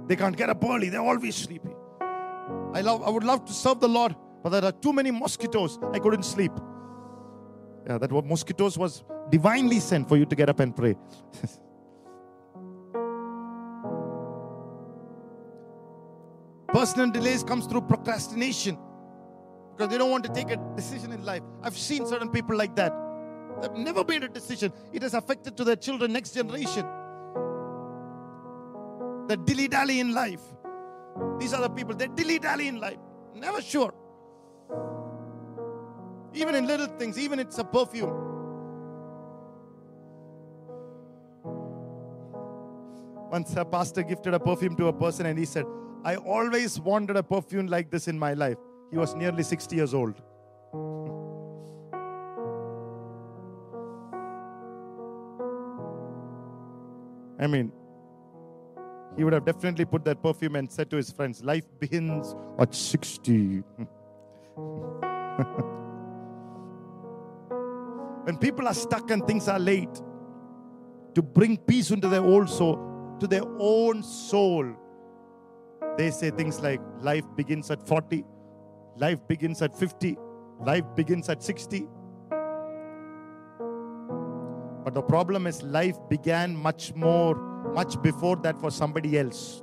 They can't get up early. They're always sleepy. I love I would love to serve the Lord, but there are too many mosquitoes. I couldn't sleep. Yeah, that mosquitoes was divinely sent for you to get up and pray. [LAUGHS] Personal delays comes through procrastination because they don't want to take a decision in life. I've seen certain people like that. They've never made a decision. It has affected to their children, next generation. They dilly dally in life. These are the people they dilly dally in life. Never sure. Even in little things, even it's a perfume. Once a pastor gifted a perfume to a person and he said, I always wanted a perfume like this in my life. He was nearly 60 years old. I mean, he would have definitely put that perfume and said to his friends, Life begins at 60. [LAUGHS] when people are stuck and things are late, to bring peace into their own soul, to their own soul, they say things like life begins at 40, life begins at 50, life begins at 60. But the problem is, life began much more, much before that for somebody else.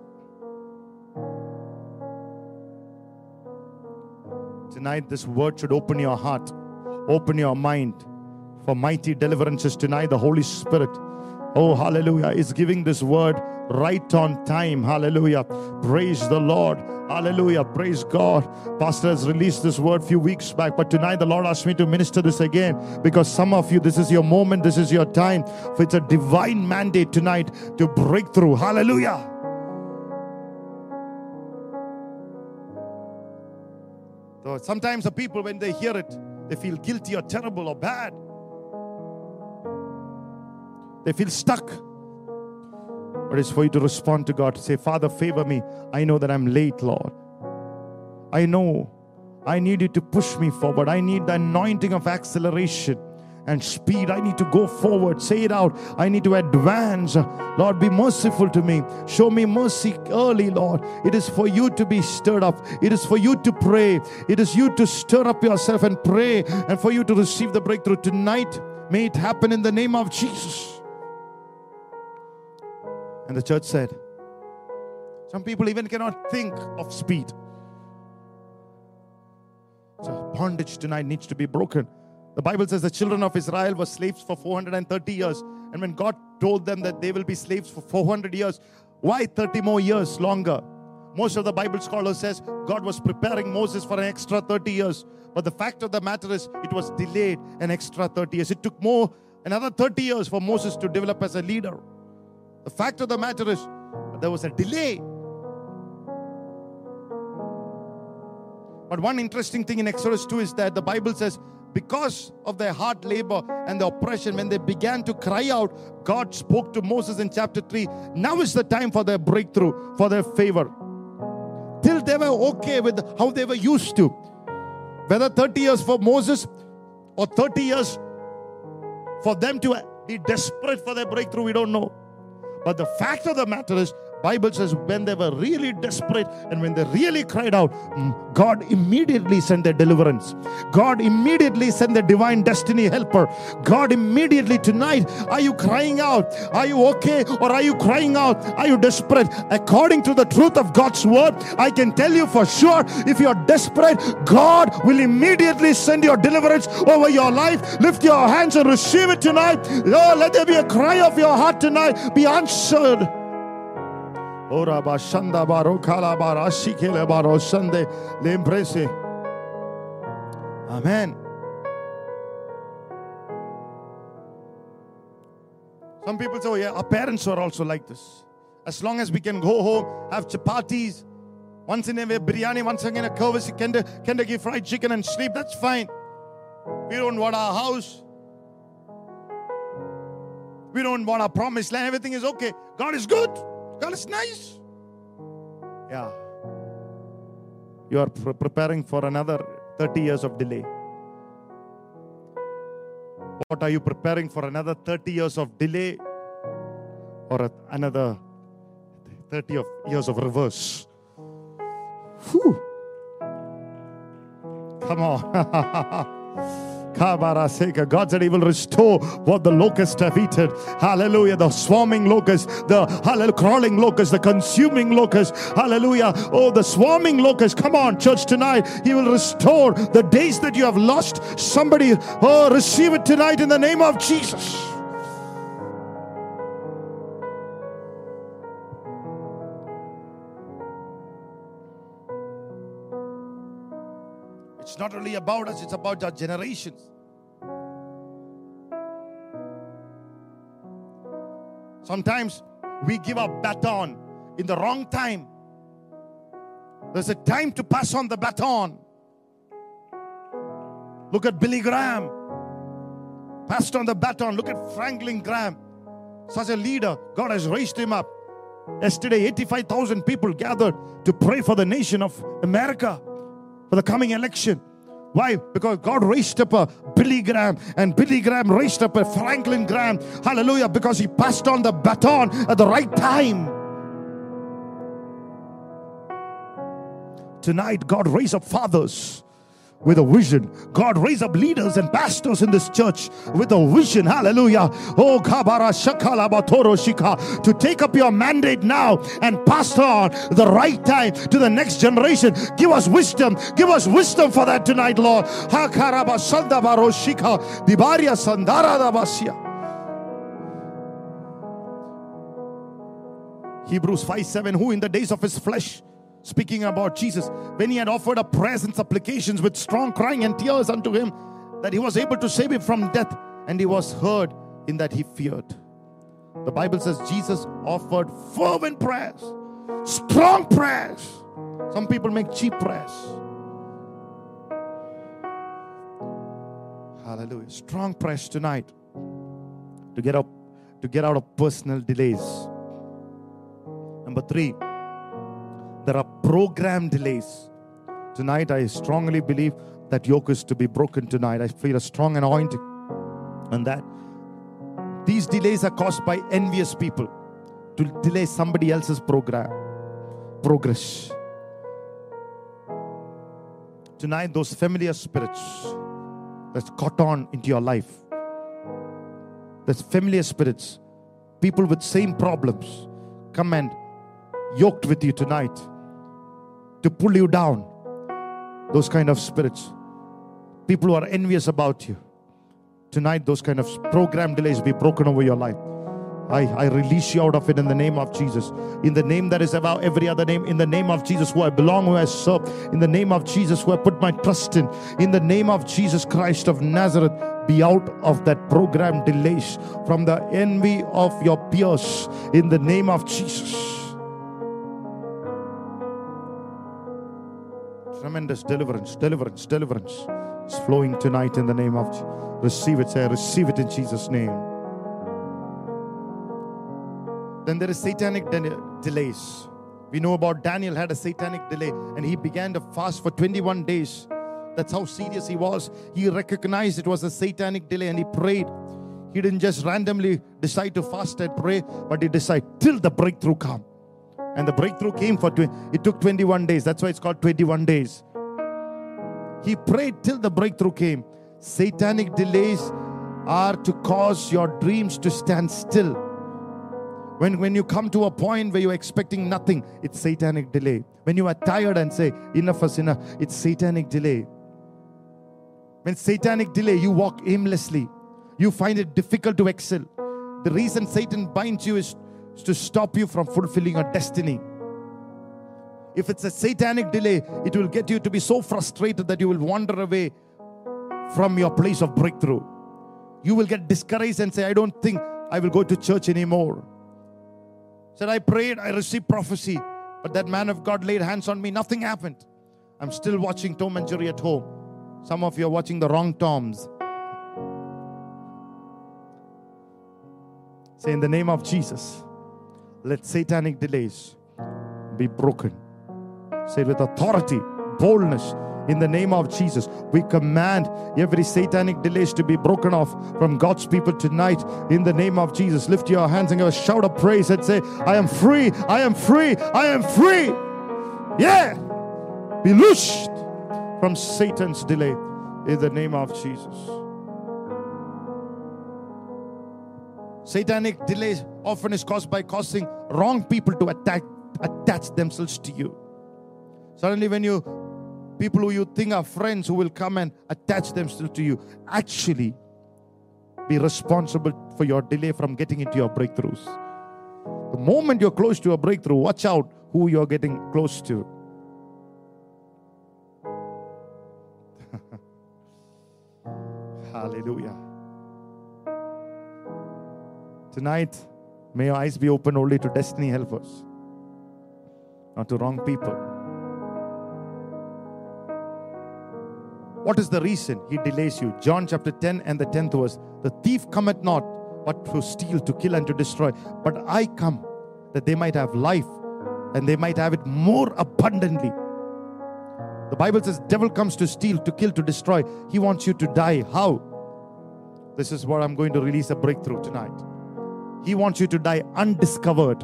Tonight, this word should open your heart, open your mind for mighty deliverances tonight. The Holy Spirit, oh, hallelujah, is giving this word right on time. Hallelujah. Praise the Lord. Hallelujah. Praise God. Pastor has released this word a few weeks back, but tonight the Lord asked me to minister this again because some of you, this is your moment, this is your time. It's a divine mandate tonight to break through. Hallelujah. So sometimes the people, when they hear it, they feel guilty or terrible or bad. They feel stuck. But it's for you to respond to God say, Father, favor me. I know that I'm late, Lord. I know I need you to push me forward. I need the anointing of acceleration and speed. I need to go forward. Say it out. I need to advance. Lord, be merciful to me. Show me mercy early, Lord. It is for you to be stirred up. It is for you to pray. It is you to stir up yourself and pray and for you to receive the breakthrough tonight. May it happen in the name of Jesus. And the church said, Some people even cannot think of speed. So, bondage tonight needs to be broken. The Bible says the children of Israel were slaves for 430 years. And when God told them that they will be slaves for 400 years, why 30 more years longer? Most of the Bible scholars says God was preparing Moses for an extra 30 years. But the fact of the matter is it was delayed an extra 30 years. It took more another 30 years for Moses to develop as a leader. The fact of the matter is, there was a delay. But one interesting thing in Exodus 2 is that the Bible says, because of their hard labor and the oppression, when they began to cry out, God spoke to Moses in chapter 3. Now is the time for their breakthrough, for their favor. Till they were okay with how they were used to. Whether 30 years for Moses or 30 years for them to be desperate for their breakthrough, we don't know. But the fact of the matter is, Bible says when they were really desperate and when they really cried out, mm, God immediately sent their deliverance. God immediately sent the divine destiny helper. God immediately tonight, are you crying out? Are you okay or are you crying out? Are you desperate? According to the truth of God's word, I can tell you for sure if you're desperate, God will immediately send your deliverance over your life. Lift your hands and receive it tonight. Oh, let there be a cry of your heart tonight. Be answered. Ora bashanda baro kala barashi kele baro shande lemprese. Amen. Some people say, oh yeah, our parents were also like this. As long as we can go home, have chapatis, once in a way biryani, once again a Kentucky, Kentucky fried chicken and sleep, that's fine. We don't want our house. We don't want our promised land. Everything is okay. God is good. Is nice. Yeah. You are pre- preparing for another 30 years of delay. What are you preparing for another 30 years of delay or another 30 of years of reverse? Whew. Come on. [LAUGHS] God said He will restore what the locusts have eaten. Hallelujah. The swarming locusts, the hallelujah, crawling locusts, the consuming locusts. Hallelujah. Oh, the swarming locusts. Come on, church, tonight. He will restore the days that you have lost. Somebody, oh, receive it tonight in the name of Jesus. It's not only about us, it's about our generations. Sometimes we give a baton in the wrong time. There's a time to pass on the baton. Look at Billy Graham, passed on the baton. Look at Franklin Graham, such a leader. God has raised him up. Yesterday, 85,000 people gathered to pray for the nation of America for the coming election. Why? Because God raised up a Billy Graham and Billy Graham raised up a Franklin Graham. Hallelujah. Because he passed on the baton at the right time. Tonight, God raised up fathers with a vision. God raise up leaders and pastors in this church with a vision. Hallelujah. Oh, kabara shakala batoro shika to take up your mandate now and pass on the right time to the next generation. Give us wisdom. Give us wisdom for that tonight, Lord. Dibaria sandara. Hebrews 5 7, who in the days of his flesh speaking about Jesus, when he had offered up prayers and supplications with strong crying and tears unto him, that he was able to save him from death, and he was heard in that he feared. The Bible says Jesus offered fervent prayers, strong prayers. Some people make cheap prayers. Hallelujah. Strong prayers tonight to get up, to get out of personal delays. Number three, there are program delays. Tonight, I strongly believe that yoke is to be broken tonight. I feel a strong anointing on that. These delays are caused by envious people to delay somebody else's program, progress. Tonight, those familiar spirits that's caught on into your life, those familiar spirits, people with same problems, come and yoked with you tonight to pull you down. Those kind of spirits. People who are envious about you. Tonight, those kind of program delays be broken over your life. I, I release you out of it in the name of Jesus. In the name that is above every other name. In the name of Jesus, who I belong, who I serve. In the name of Jesus, who I put my trust in. In the name of Jesus Christ of Nazareth, be out of that program delays from the envy of your peers. In the name of Jesus. Tremendous deliverance, deliverance, deliverance. It's flowing tonight in the name of Je- receive it. Say, receive it in Jesus' name. Then there is satanic de- delays. We know about Daniel had a satanic delay and he began to fast for 21 days. That's how serious he was. He recognized it was a satanic delay and he prayed. He didn't just randomly decide to fast and pray, but he decided till the breakthrough come. And the breakthrough came for it took 21 days. That's why it's called 21 days. He prayed till the breakthrough came. Satanic delays are to cause your dreams to stand still. When, when you come to a point where you're expecting nothing, it's satanic delay. When you are tired and say, enough is enough, it's satanic delay. When satanic delay, you walk aimlessly. You find it difficult to excel. The reason Satan binds you is to stop you from fulfilling your destiny. If it's a satanic delay, it will get you to be so frustrated that you will wander away from your place of breakthrough. You will get discouraged and say, I don't think I will go to church anymore. Said, I prayed, I received prophecy, but that man of God laid hands on me, nothing happened. I'm still watching Tom and Jerry at home. Some of you are watching the wrong Toms. Say, in the name of Jesus, let satanic delays be broken. Say, with authority, boldness, in the name of Jesus, we command every satanic delays to be broken off from God's people tonight. In the name of Jesus, lift your hands and give a shout of praise and say, I am free, I am free, I am free. Yeah, be loosed from Satan's delay in the name of Jesus. Satanic delays often is caused by causing wrong people to attack, attach themselves to you. Suddenly, when you people who you think are friends who will come and attach themselves to you actually be responsible for your delay from getting into your breakthroughs. The moment you're close to a breakthrough, watch out who you're getting close to. [LAUGHS] Hallelujah. Tonight, may your eyes be open only to destiny helpers, not to wrong people. What is the reason he delays you? John chapter 10 and the 10th verse. The thief cometh not but to steal, to kill, and to destroy. But I come that they might have life and they might have it more abundantly. The Bible says, devil comes to steal, to kill, to destroy. He wants you to die. How? This is what I'm going to release a breakthrough tonight. He wants you to die undiscovered,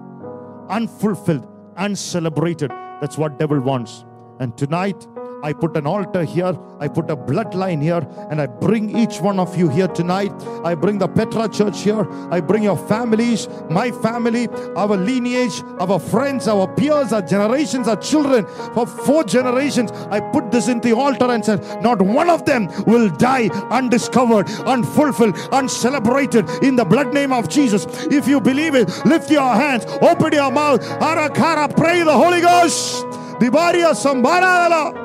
unfulfilled, uncelebrated. That's what devil wants. And tonight, I put an altar here, I put a bloodline here, and I bring each one of you here tonight. I bring the Petra church here, I bring your families, my family, our lineage, our friends, our peers, our generations, our children. For four generations, I put this in the altar and said, Not one of them will die undiscovered, unfulfilled, uncelebrated in the blood name of Jesus. If you believe it, lift your hands, open your mouth, arakara, pray the Holy Ghost. Dibaria Sambarala.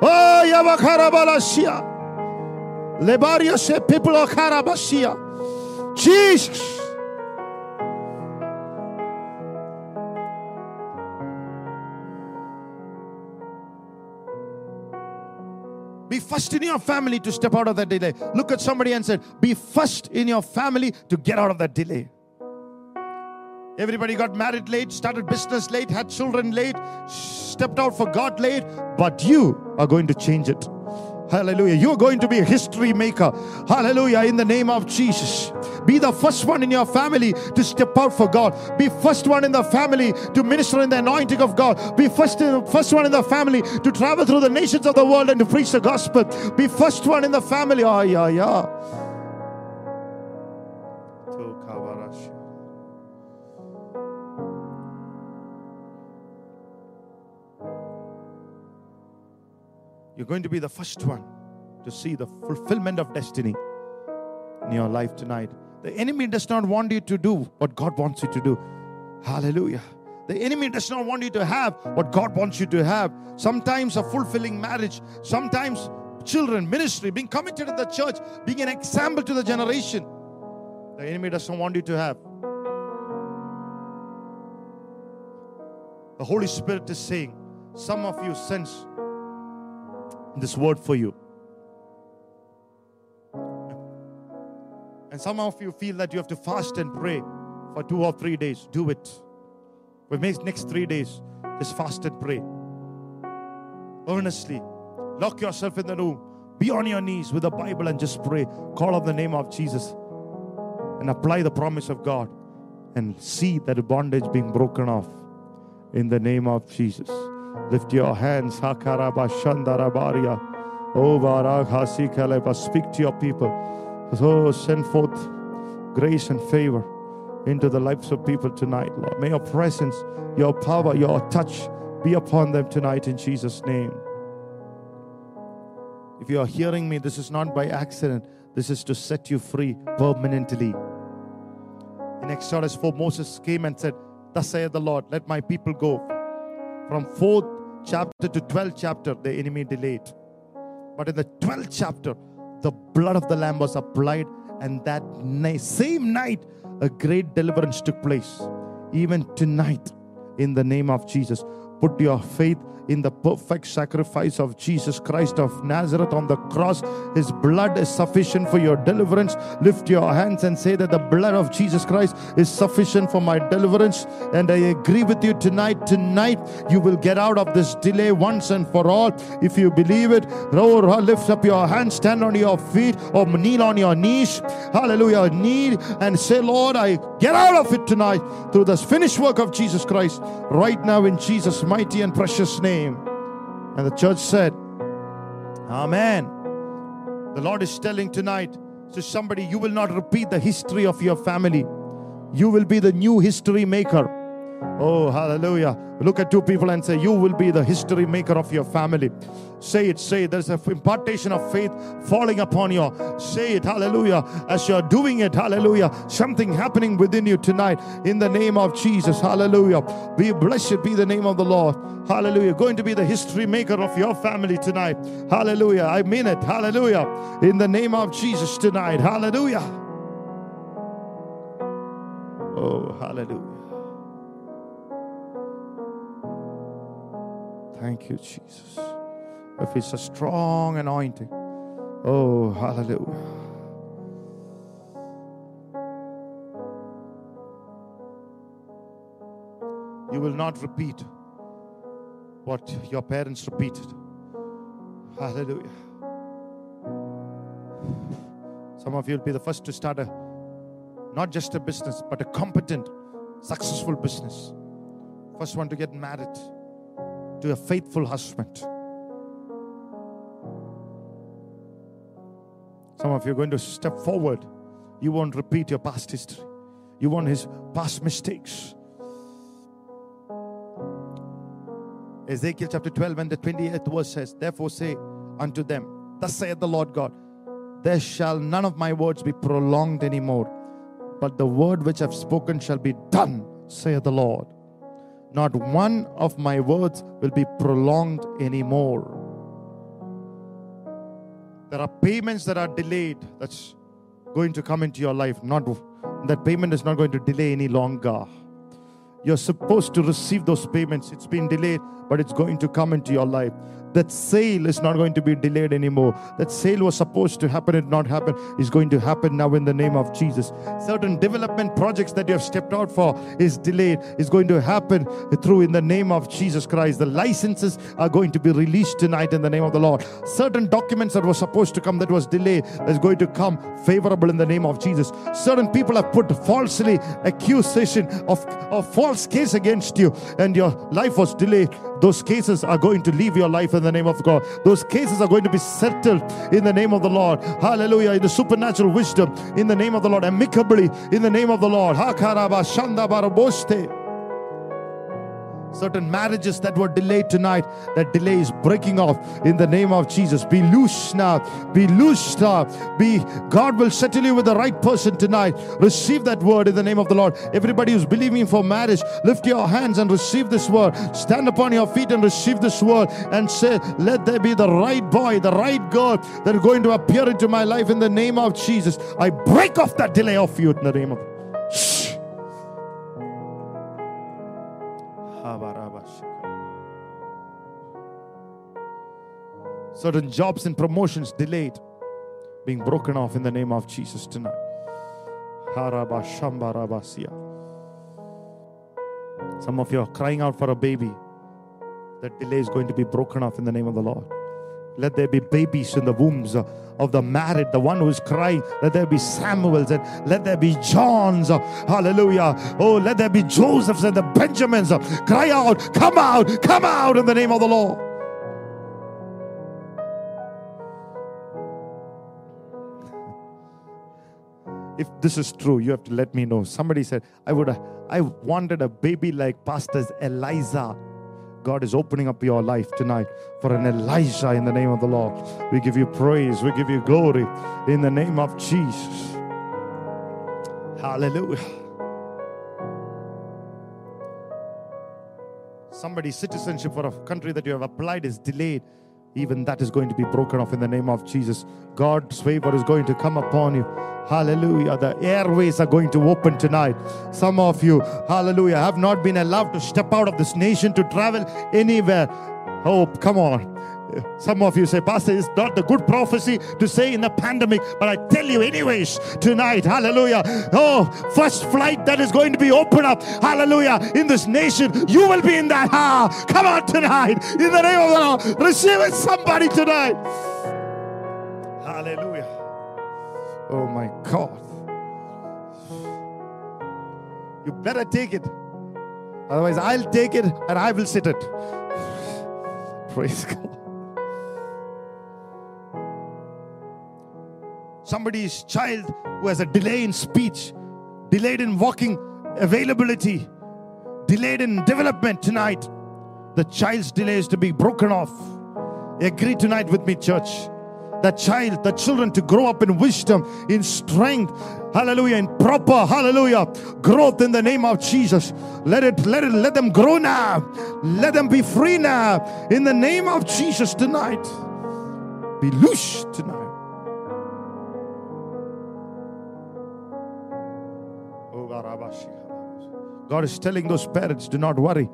Oh, Yabakarabalashia. Lebaria se people of Karabashia. Jesus. Be first in your family to step out of that delay. Look at somebody and said, Be first in your family to get out of that delay. Everybody got married late, started business late, had children late, stepped out for God late, but you are going to change it. Hallelujah. You're going to be a history maker. Hallelujah. In the name of Jesus. Be the first one in your family to step out for God. Be first one in the family to minister in the anointing of God. Be first, in, first one in the family to travel through the nations of the world and to preach the gospel. Be first one in the family. Ah, yeah, yeah. You're going to be the first one to see the fulfillment of destiny in your life tonight. The enemy does not want you to do what God wants you to do. Hallelujah. The enemy does not want you to have what God wants you to have. Sometimes a fulfilling marriage, sometimes children, ministry, being committed to the church, being an example to the generation. The enemy does not want you to have. The Holy Spirit is saying, some of you sense this word for you. And some of you feel that you have to fast and pray for two or three days. Do it. For the next three days, just fast and pray. Earnestly. Lock yourself in the room. Be on your knees with the Bible and just pray. Call on the name of Jesus and apply the promise of God and see that bondage being broken off in the name of Jesus. Lift your hands. Hakaraba Shandarabaria. Oh, Varaghasi Kaleba. Speak to your people. So send forth grace and favor into the lives of people tonight, Lord. May your presence, your power, your touch be upon them tonight in Jesus' name. If you are hearing me, this is not by accident. This is to set you free permanently. In Exodus 4, Moses came and said, Thus saith the Lord, let my people go. From 4th chapter to 12th chapter, the enemy delayed. But in the 12th chapter, the blood of the Lamb was applied, and that same night, a great deliverance took place. Even tonight, in the name of Jesus, put your faith in the perfect sacrifice of Jesus Christ of Nazareth on the cross. His blood is sufficient for your deliverance. Lift your hands and say that the blood of Jesus Christ is sufficient for my deliverance. And I agree with you tonight. Tonight, you will get out of this delay once and for all. If you believe it, lift up your hands, stand on your feet, or kneel on your knees. Hallelujah. Kneel and say, Lord, I get out of it tonight through this finished work of Jesus Christ right now in Jesus' mighty and precious name name. And the church said, Amen. The Lord is telling tonight to somebody, you will not repeat the history of your family. You will be the new history maker. Oh, hallelujah. Look at two people and say, You will be the history maker of your family. Say it, say it. There's an impartation of faith falling upon you. Say it, hallelujah. As you're doing it, hallelujah. Something happening within you tonight in the name of Jesus, hallelujah. Be blessed, be the name of the Lord, hallelujah. Going to be the history maker of your family tonight, hallelujah. I mean it, hallelujah. In the name of Jesus tonight, hallelujah. Oh, hallelujah. Thank you, Jesus. If it's a strong anointing, oh, hallelujah. You will not repeat what your parents repeated. Hallelujah. Some of you will be the first to start a not just a business, but a competent, successful business. First one to get married to a faithful husband. Some of you are going to step forward. You won't repeat your past history. You won't his past mistakes. Ezekiel chapter 12 and the 28th verse says, Therefore say unto them, Thus saith the Lord God, There shall none of my words be prolonged anymore, but the word which I've spoken shall be done, saith the Lord. Not one of my words will be prolonged anymore. There are payments that are delayed that's going to come into your life. Not that payment is not going to delay any longer. You're supposed to receive those payments. It's been delayed, but it's going to come into your life. That sale is not going to be delayed anymore. That sale was supposed to happen, it not happen, is going to happen now in the name of Jesus. Certain development projects that you have stepped out for is delayed, is going to happen through in the name of Jesus Christ. The licenses are going to be released tonight in the name of the Lord. Certain documents that were supposed to come that was delayed is going to come favorable in the name of Jesus. Certain people have put falsely accusation of, of false case against you, and your life was delayed. Those cases are going to leave your life in the name of God. Those cases are going to be settled in the name of the Lord. Hallelujah. In the supernatural wisdom, in the name of the Lord, amicably in the name of the Lord certain marriages that were delayed tonight, that delay is breaking off in the name of Jesus. Be loose now. Be loose now. Be God will settle you with the right person tonight. Receive that word in the name of the Lord. Everybody who's believing for marriage, lift your hands and receive this word. Stand upon your feet and receive this word and say, Let there be the right boy, the right girl that are going to appear into my life in the name of Jesus. I break off that delay off you in the name of Shh. Certain jobs and promotions delayed, being broken off in the name of Jesus tonight. Some of you are crying out for a baby. That delay is going to be broken off in the name of the Lord. Let there be babies in the wombs of the married, the one who is crying. Let there be Samuels and let there be Johns. Hallelujah. Oh, let there be Josephs and the Benjamins. Cry out, come out, come out in the name of the Lord. If this is true, you have to let me know. Somebody said, I would I wanted a baby like Pastor's Eliezer. God is opening up your life tonight for an Elijah in the name of the Lord. We give you praise, we give you glory in the name of Jesus. Hallelujah. Somebody's citizenship for a country that you have applied is delayed. Even that is going to be broken off in the name of Jesus. God's favor is going to come upon you. Hallelujah. The airways are going to open tonight. Some of you, hallelujah, have not been allowed to step out of this nation to travel anywhere. Oh, come on. Some of you say, Pastor, it's not the good prophecy to say in the pandemic, but I tell you, anyways, tonight, hallelujah. Oh, first flight that is going to be opened up, hallelujah, in this nation, you will be in that. Ah, come on tonight, in the name of the Lord. Receive it, somebody tonight. Hallelujah. Oh my God. You better take it. Otherwise, I'll take it and I will sit it. Praise God. Somebody's child who has a delay in speech, delayed in walking availability, delayed in development tonight. The child's delay is to be broken off. Agree tonight with me, church that child, the children to grow up in wisdom, in strength, hallelujah, in proper, hallelujah, growth in the name of Jesus. Let it, let it, let them grow now. Let them be free now in the name of Jesus tonight. Be loose tonight. God is telling those parents, do not worry.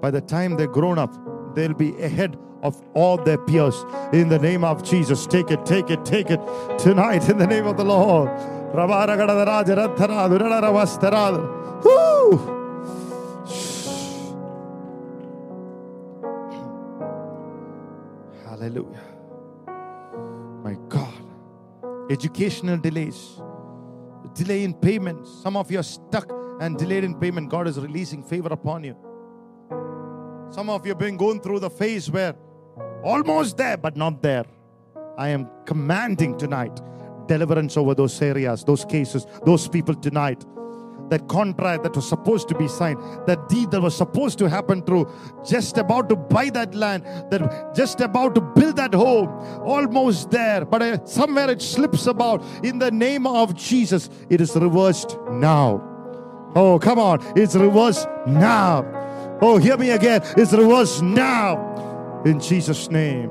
By the time they're grown up, they'll be ahead of all their peers. In the name of Jesus, take it, take it, take it tonight in the name of the Lord. Woo! Hallelujah. My God. Educational delays, delay in payments. Some of you are stuck and delayed in payment. God is releasing favor upon you. Some of you have been going through the phase where almost there, but not there. I am commanding tonight deliverance over those areas, those cases, those people tonight. That contract that was supposed to be signed, that deed that was supposed to happen through, just about to buy that land, that just about to build that home, almost there, but uh, somewhere it slips about. In the name of Jesus, it is reversed now. Oh, come on, it's reversed now. Oh, hear me again, it's reversed now. In Jesus' name,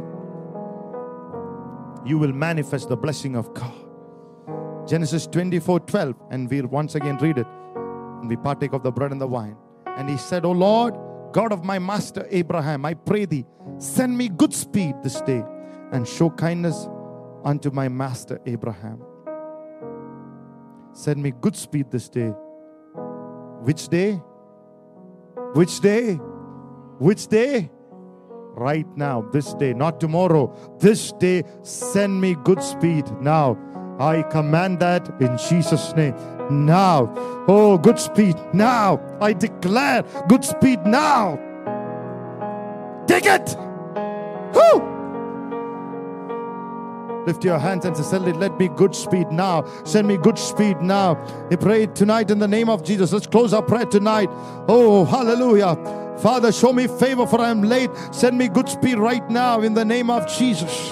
you will manifest the blessing of God. Genesis 24 12, and we'll once again read it. And we partake of the bread and the wine. And he said, Oh Lord, God of my master Abraham, I pray thee, send me good speed this day and show kindness unto my master Abraham. Send me good speed this day. Which day? Which day? Which day? Right now, this day, not tomorrow. This day, send me good speed now. I command that in Jesus' name. Now. Oh, good speed now. I declare good speed now. Take it. Whoo! Lift your hands and say, Let me good speed now. Send me good speed now. We pray tonight in the name of Jesus. Let's close our prayer tonight. Oh, hallelujah. Father, show me favor for I am late. Send me good speed right now in the name of Jesus.